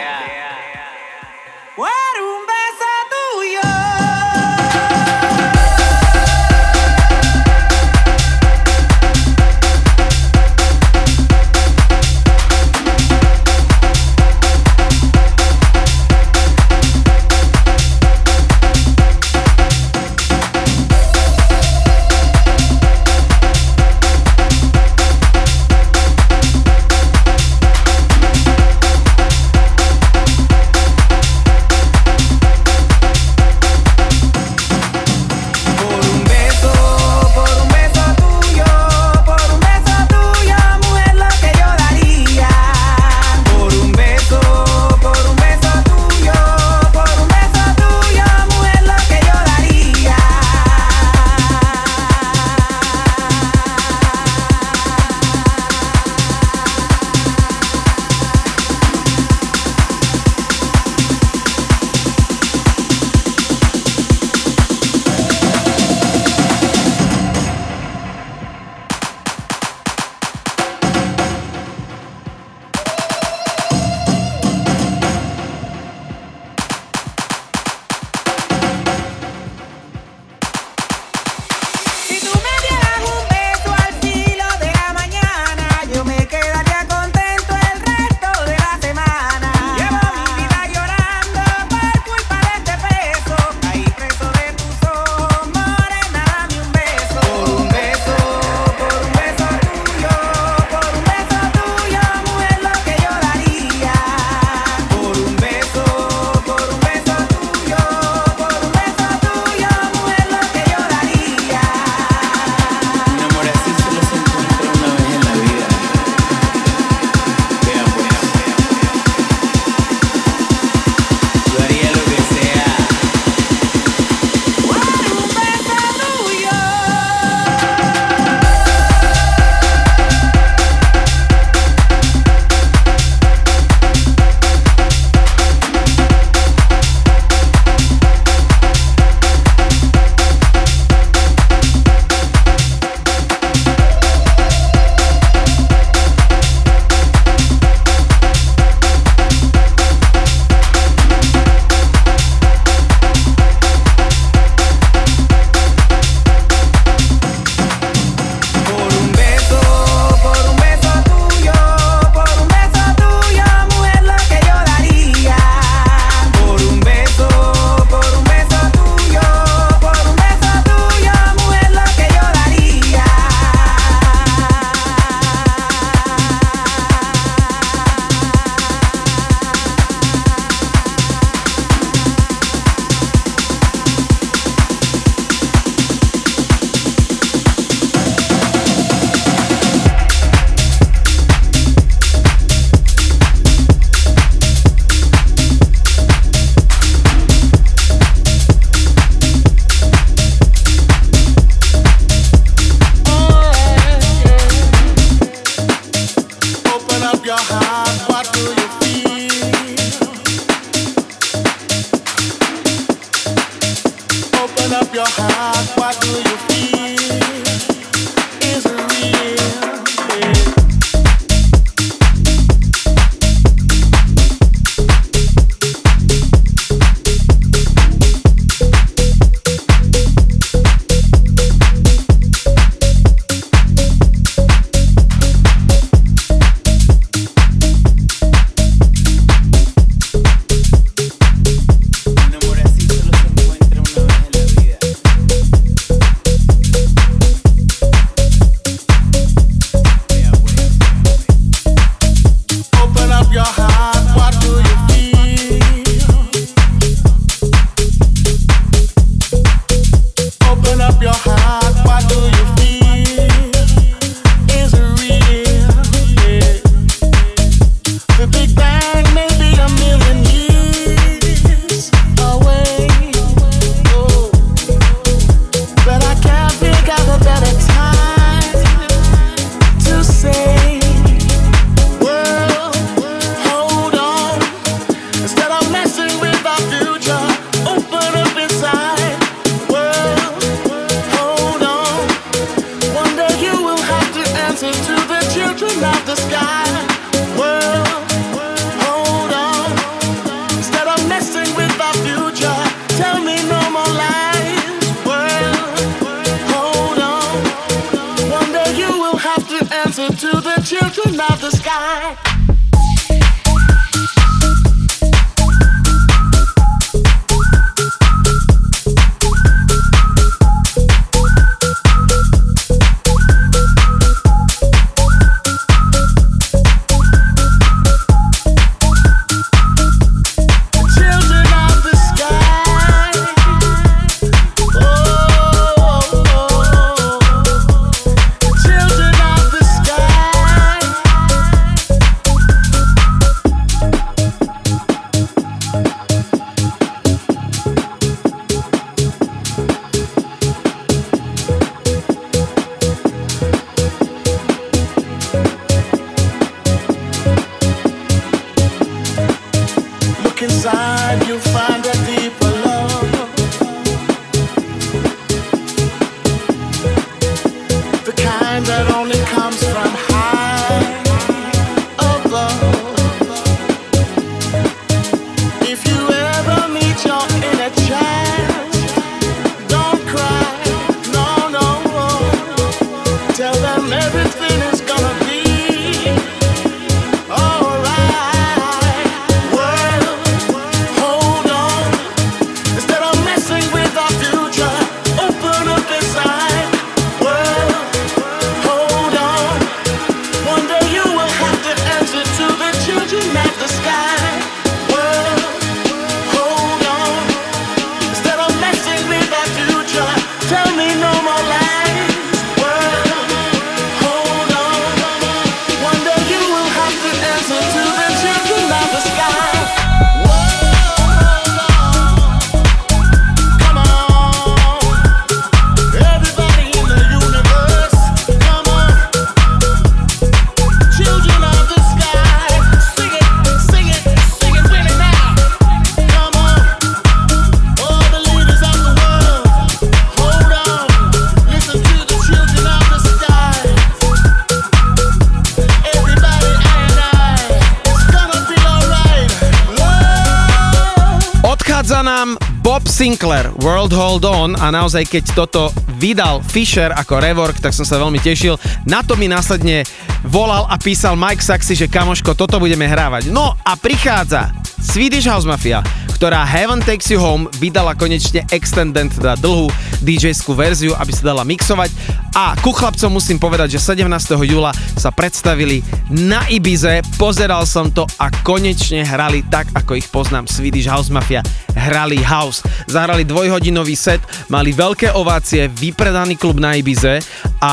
Sinclair, World Hold On a naozaj keď toto vydal Fisher ako rework, tak som sa veľmi tešil. Na to mi následne volal a písal Mike Saxy, že kamoško, toto budeme hrávať. No a prichádza Swedish House Mafia, ktorá Heaven Takes You Home vydala konečne extended, teda dlhú DJ-skú verziu, aby sa dala mixovať. A ku chlapcom musím povedať, že 17. júla sa predstavili na Ibize, pozeral som to a konečne hrali tak, ako ich poznám Swedish House Mafia. Hrali house, zahrali dvojhodinový set, mali veľké ovácie, vypredaný klub na Ibize a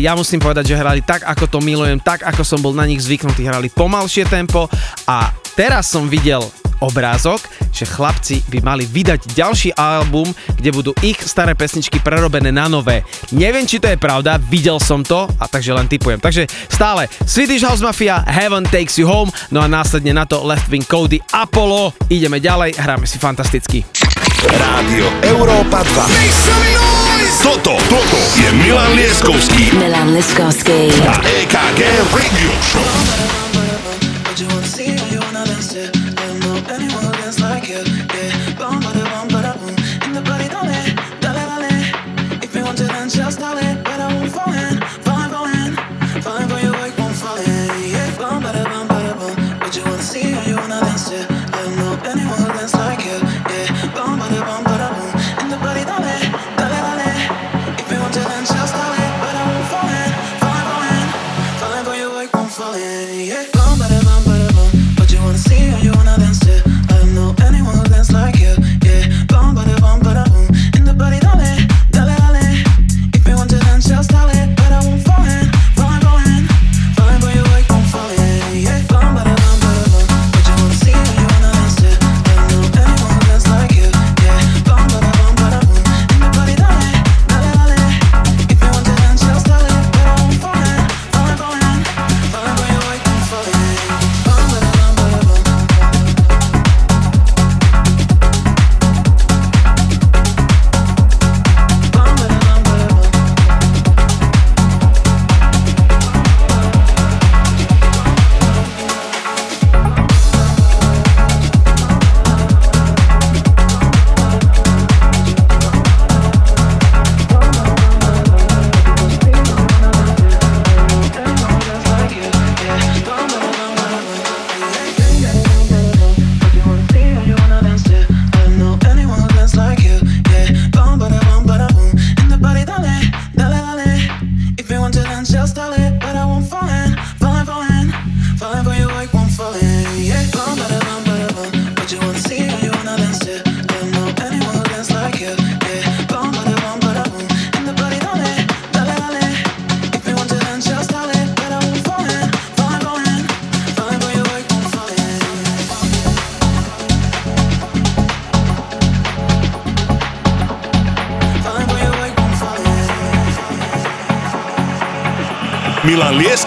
ja musím povedať, že hrali tak, ako to milujem, tak, ako som bol na nich zvyknutý, hrali pomalšie tempo a teraz som videl obrázok, že chlapci by mali vydať ďalší album, kde budú ich staré pesničky prerobené na nové. Neviem, či to je pravda, videl som to a takže len typujem. Takže stále Swedish House Mafia, Heaven Takes You Home, no a následne na to Left Wing Cody, Apollo. Ideme ďalej, hráme si fantasticky. Rádio Európa 2. Toto, toto je Milan Lieskovský Milan Liskovský. a EKG Radio Show.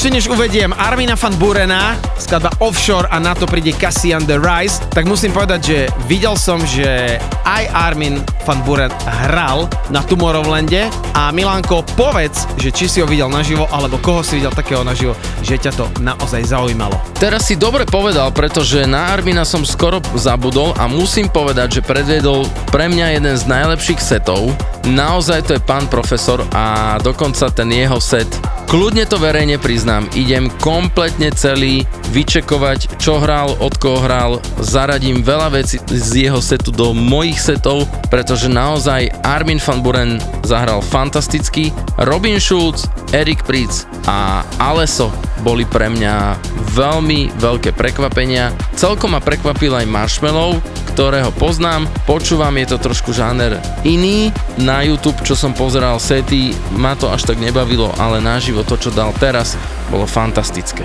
Ešte než uvediem Armina van Burena, skladba Offshore a na to príde Cassian The Rise, tak musím povedať, že videl som, že aj Armin van Buren hral na Tomorrowlande a Milanko, povedz, že či si ho videl naživo, alebo koho si videl takého naživo, že ťa to naozaj zaujímalo. Teraz si dobre povedal, pretože na Armina som skoro zabudol a musím povedať, že predviedol pre mňa jeden z najlepších setov. Naozaj to je pán profesor a dokonca ten jeho set Kľudne to verejne priznám, idem kompletne celý vyčekovať, čo hral, od koho hral, zaradím veľa vecí z jeho setu do mojich setov, pretože naozaj Armin van Buren zahral fantasticky, Robin Schulz, Erik Pritz a Aleso boli pre mňa veľmi veľké prekvapenia. Celkom ma prekvapil aj Marshmallow, ktorého poznám, počúvam, je to trošku žáner iný. Na YouTube, čo som pozeral sety, ma to až tak nebavilo, ale naživo to, čo dal teraz, bolo fantastické.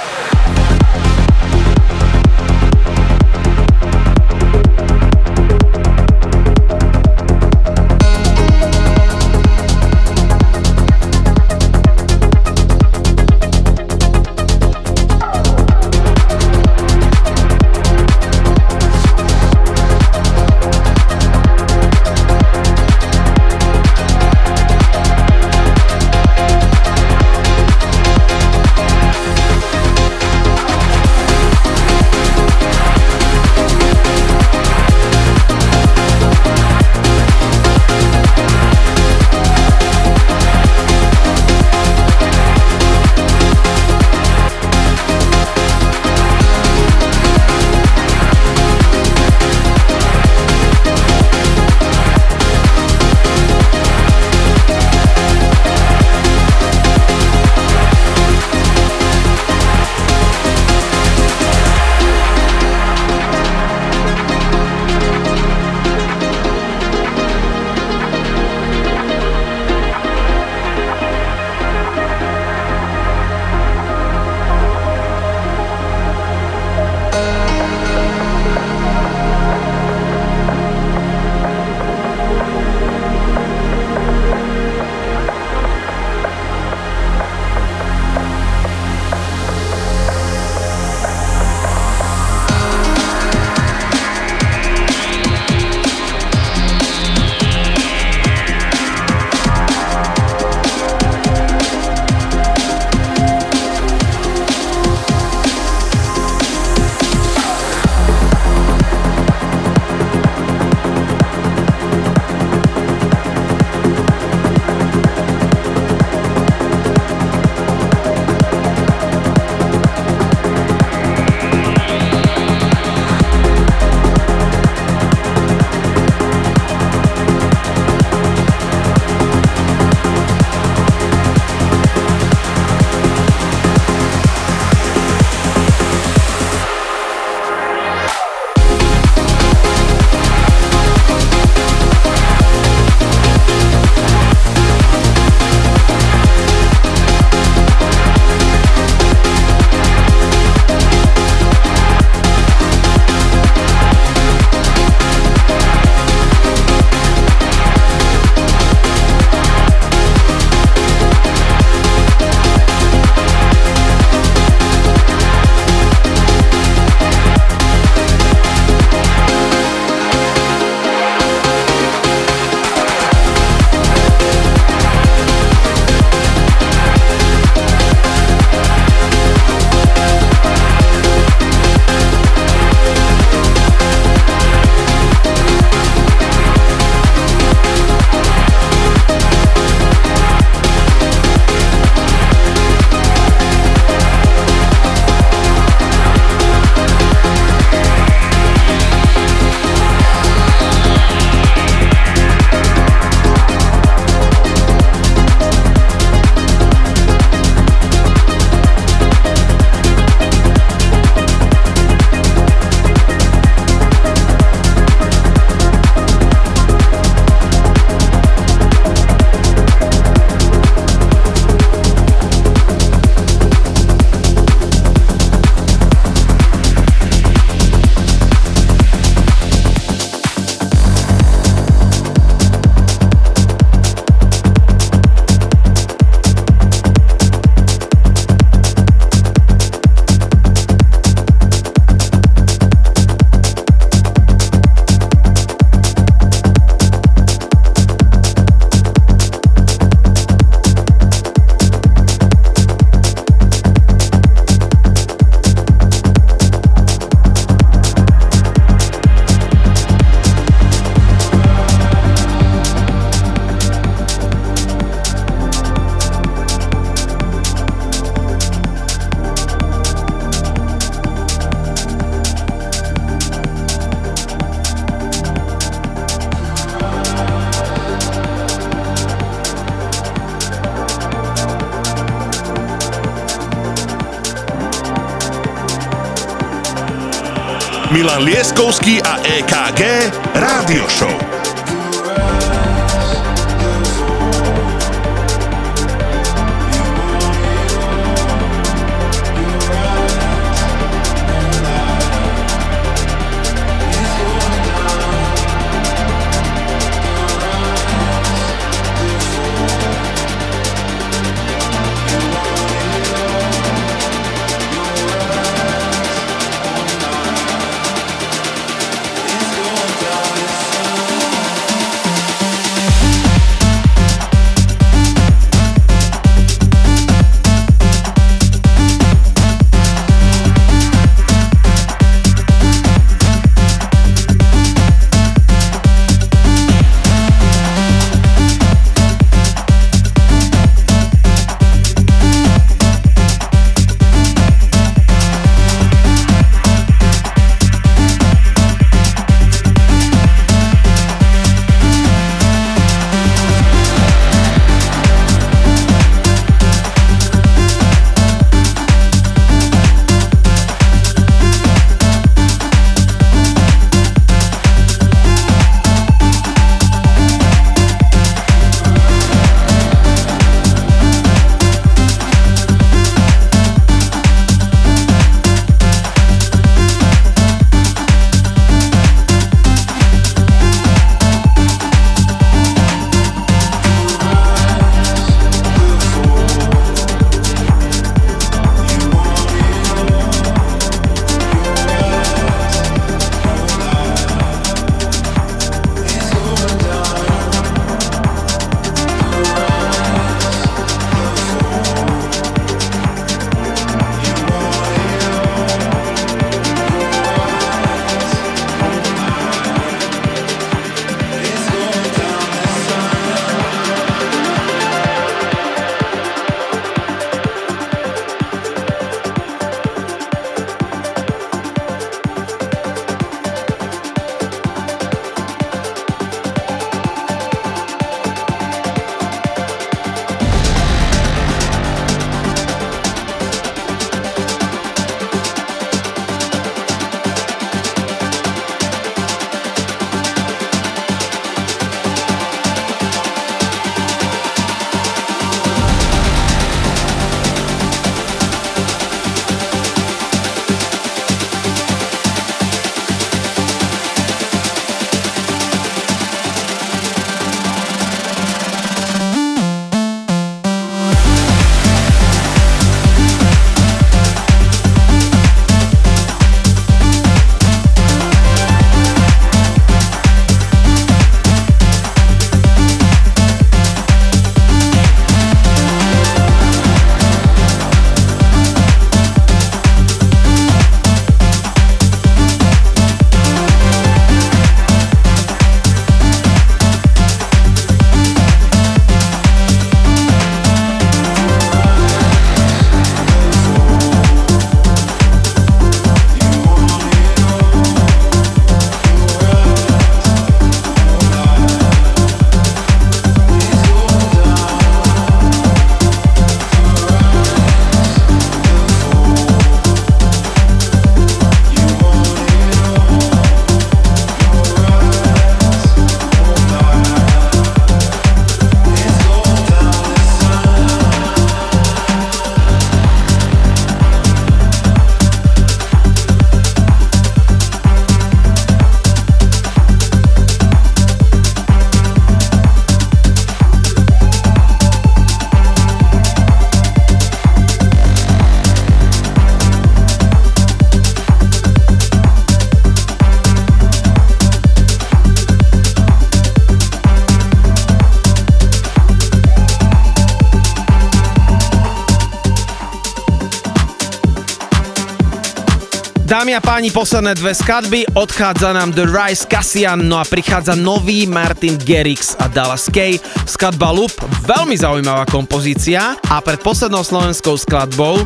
Dámy a páni, posledné dve skladby, odchádza nám The Rise Cassian, no a prichádza nový Martin Gerix a Dallas K. Skladba Loop, veľmi zaujímavá kompozícia a pred poslednou slovenskou skladbou e,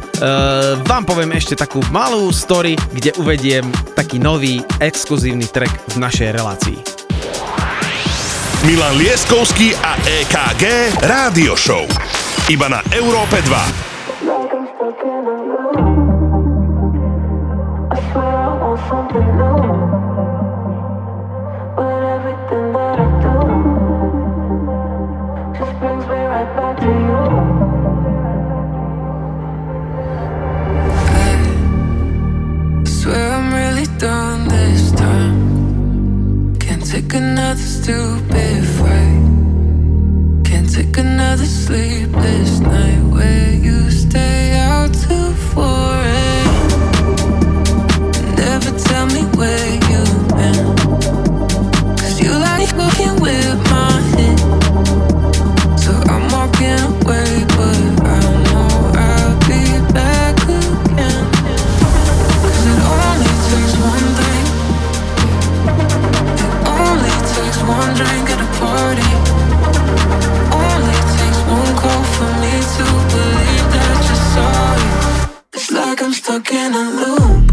vám poviem ešte takú malú story, kde uvediem taký nový exkluzívny track v našej relácii. Milan Lieskovský a EKG Rádio Show. Iba na Európe 2. stupid fight. Can't take another sleepless night where you. I'm stuck in a loop.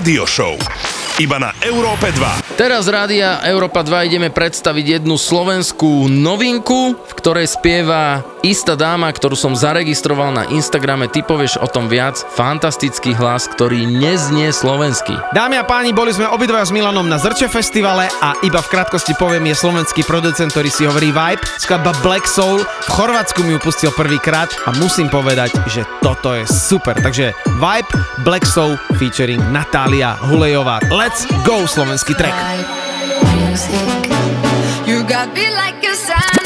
Radio Show. Iba na Európe 2. Teraz Rádia Európa 2 ideme predstaviť jednu slovenskú novinku ktoré spieva istá dáma, ktorú som zaregistroval na Instagrame. Ty povieš o tom viac. Fantastický hlas, ktorý neznie slovenský. Dámy a páni, boli sme obidva s Milanom na Zrče festivale a iba v krátkosti poviem, je slovenský producent, ktorý si hovorí Vibe. Skladba Black Soul. V Chorvátsku mi ju pustil prvýkrát a musím povedať, že toto je super. Takže Vibe, Black Soul featuring Natália Hulejová. Let's go slovenský track. You got me like a sound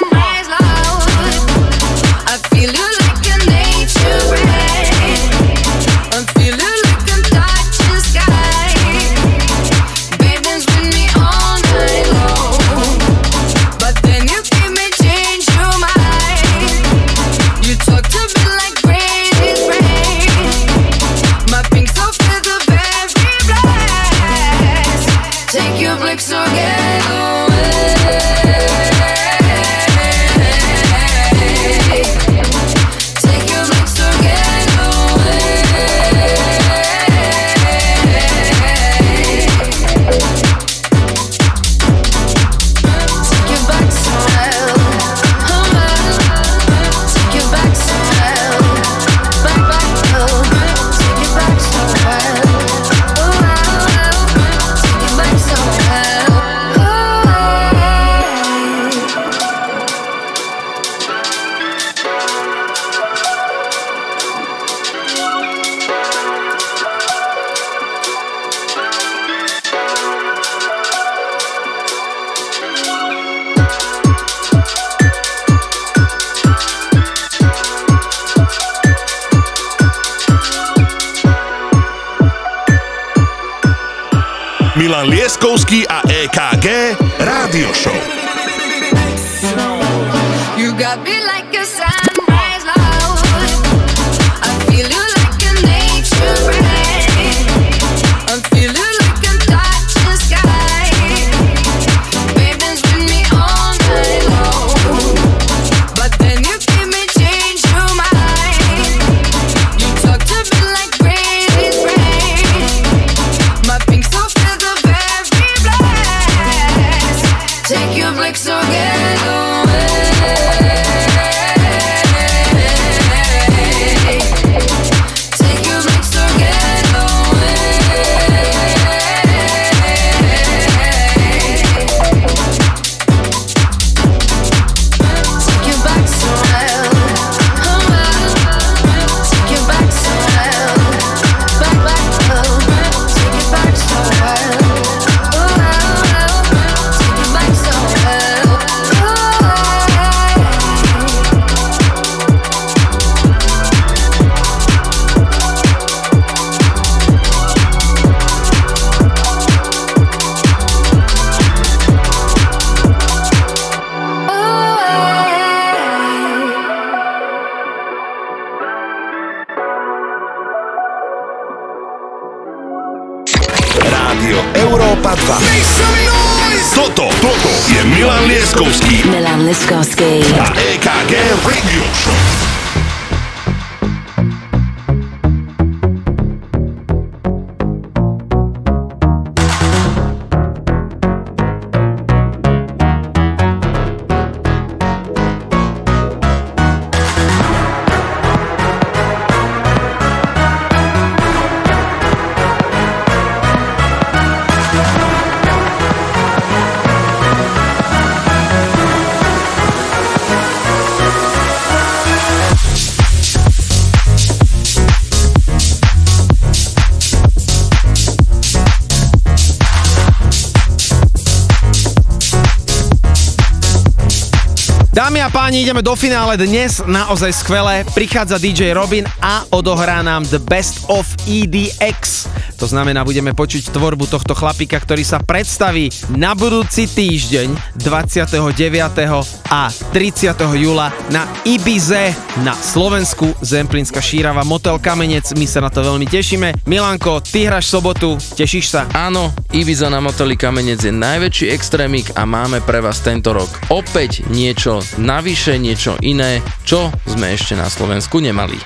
Páni, ideme do finále dnes, naozaj skvelé. Prichádza DJ Robin a odohrá nám The Best of EDX. To znamená, budeme počuť tvorbu tohto chlapika, ktorý sa predstaví na budúci týždeň 29. a 30. júla na Ibize na Slovensku Zemplínska šírava Motel Kamenec. My sa na to veľmi tešíme. Milanko, ty hráš sobotu, tešíš sa? Áno, Ibiza na moteli Kamenec je najväčší extrémik a máme pre vás tento rok opäť niečo navyše, niečo iné, čo sme ešte na Slovensku nemali.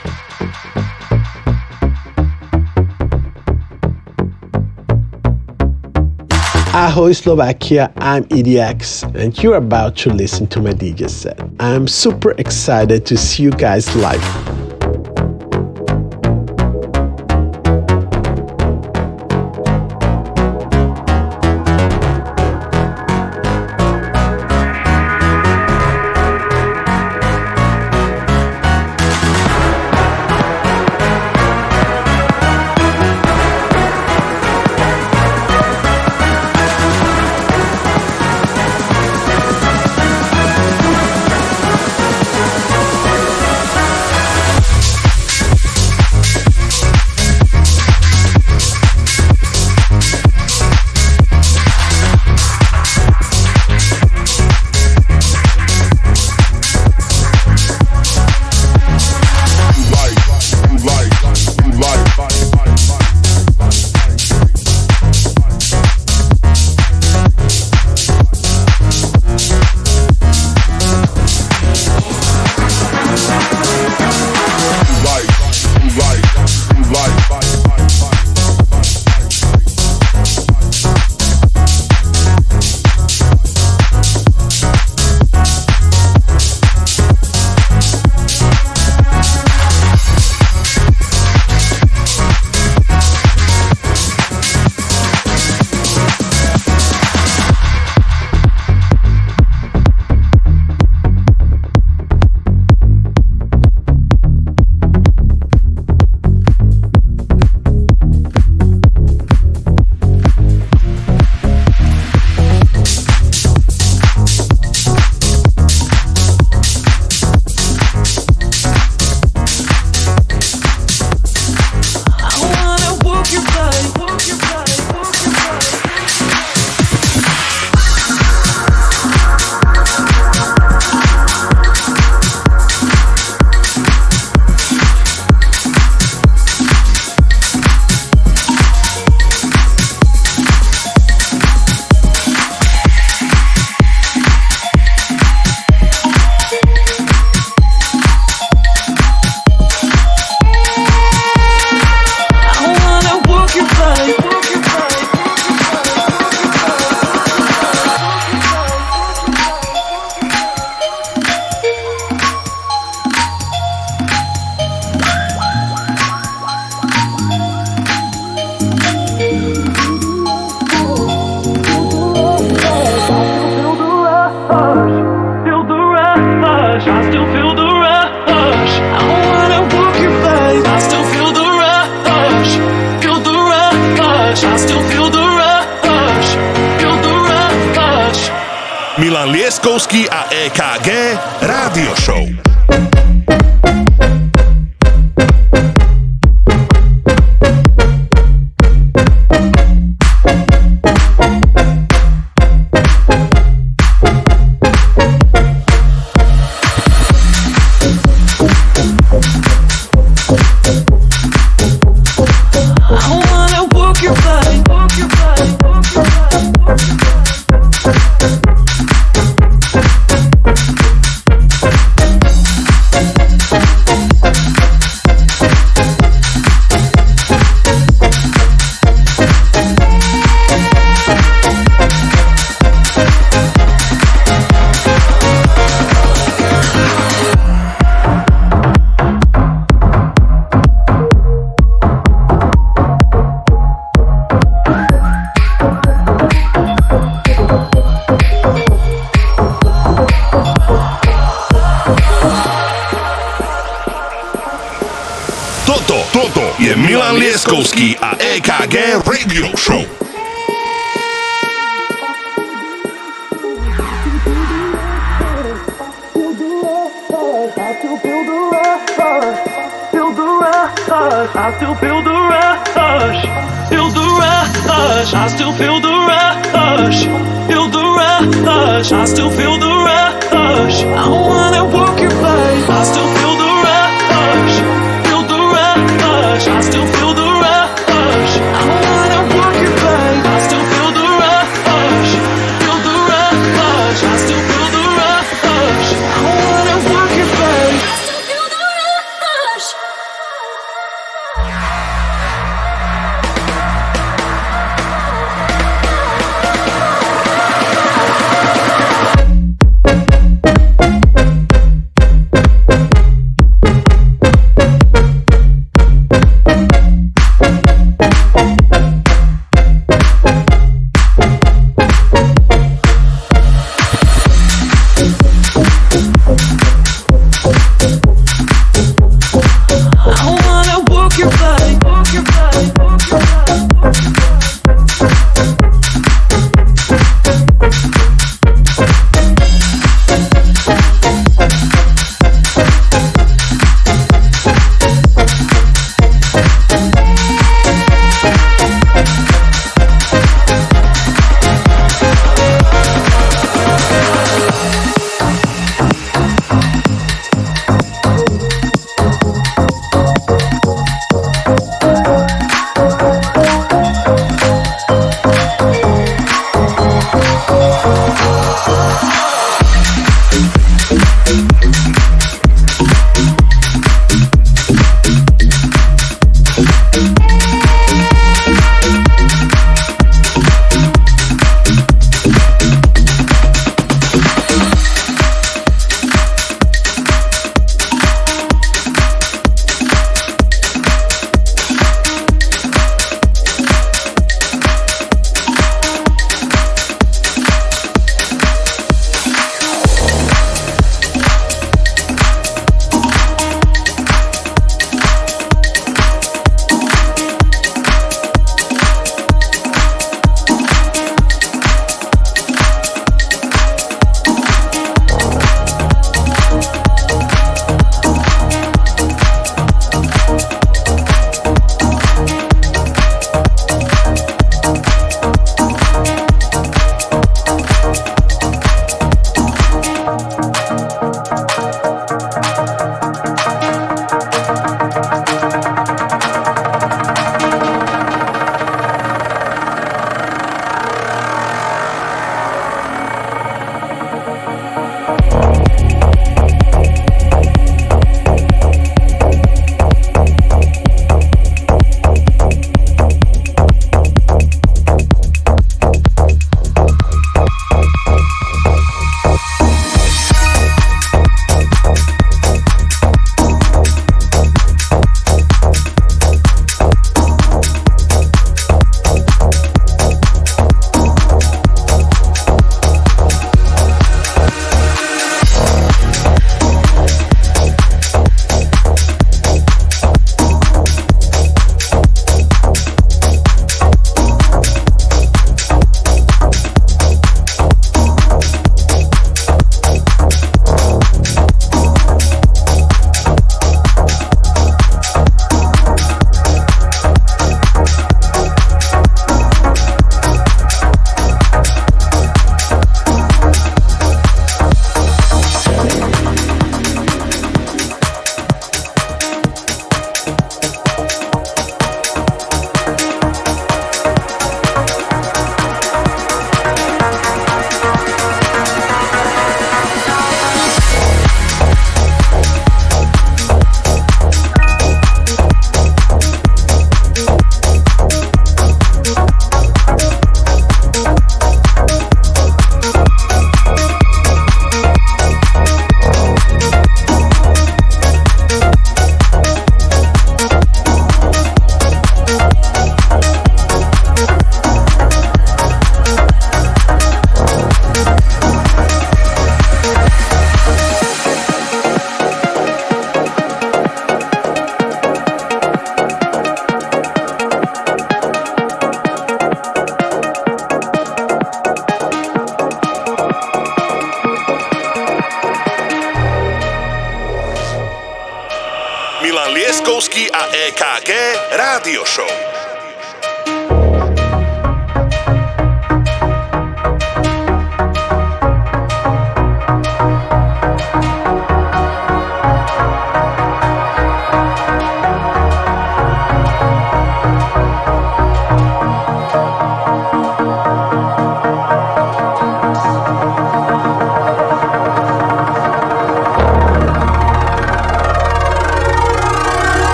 Ahoy Slovakia, I'm EDX, and you're about to listen to my DJ set. I'm super excited to see you guys live.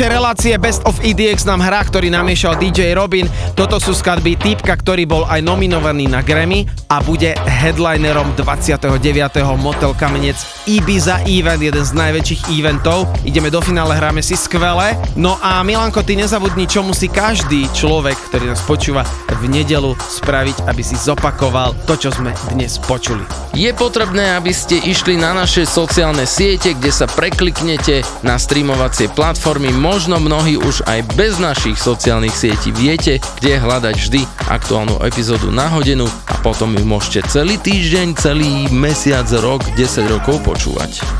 Našej relácie Best of EDX nám hrá, ktorý namiešal DJ Robin. Toto sú skladby týpka, ktorý bol aj nominovaný na Grammy a bude headlinerom 29. Motel Kamenec Ibiza Event, jeden z najväčších eventov. Ideme do finále, hráme si skvele. No a Milanko, ty nezabudni, čo musí každý človek, ktorý nás počúva v nedelu spraviť, aby si zopakoval to, čo sme dnes počuli. Je potrebné, aby ste išli na naše sociálne siete, kde sa prekliknete na streamovacie platformy. Možno mnohí už aj bez našich sociálnych sietí viete, kde hľadať vždy aktuálnu epizódu na hodinu a potom ju môžete celý týždeň, celý mesiac, rok, 10 rokov počúvať.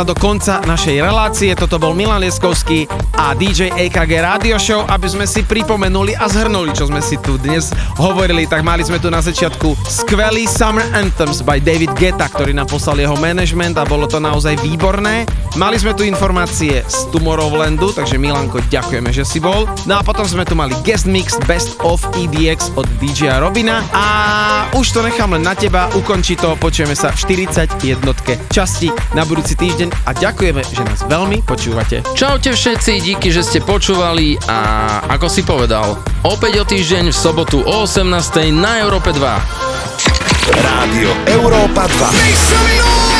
Sa do konca našej relácie. Toto bol Milan Lieskovský a DJ AKG Radio Show. Aby sme si pripomenuli a zhrnuli, čo sme si tu dnes hovorili, tak mali sme tu na začiatku skvelý Summer Anthems by David Geta, ktorý nám poslal jeho management a bolo to naozaj výborné. Mali sme tu informácie z Tomorrowlandu, takže Milanko, ďakujeme, že si bol. No a potom sme tu mali guest mix Best of EDX od DJ Robina a už to nechám len na teba, ukončí to, počujeme sa v 41 časti na budúci týždeň a ďakujeme, že nás veľmi počúvate. Čaute všetci, díky, že ste počúvali a ako si povedal, opäť o týždeň v sobotu o 18. na Európe 2. Rádio Európa 2.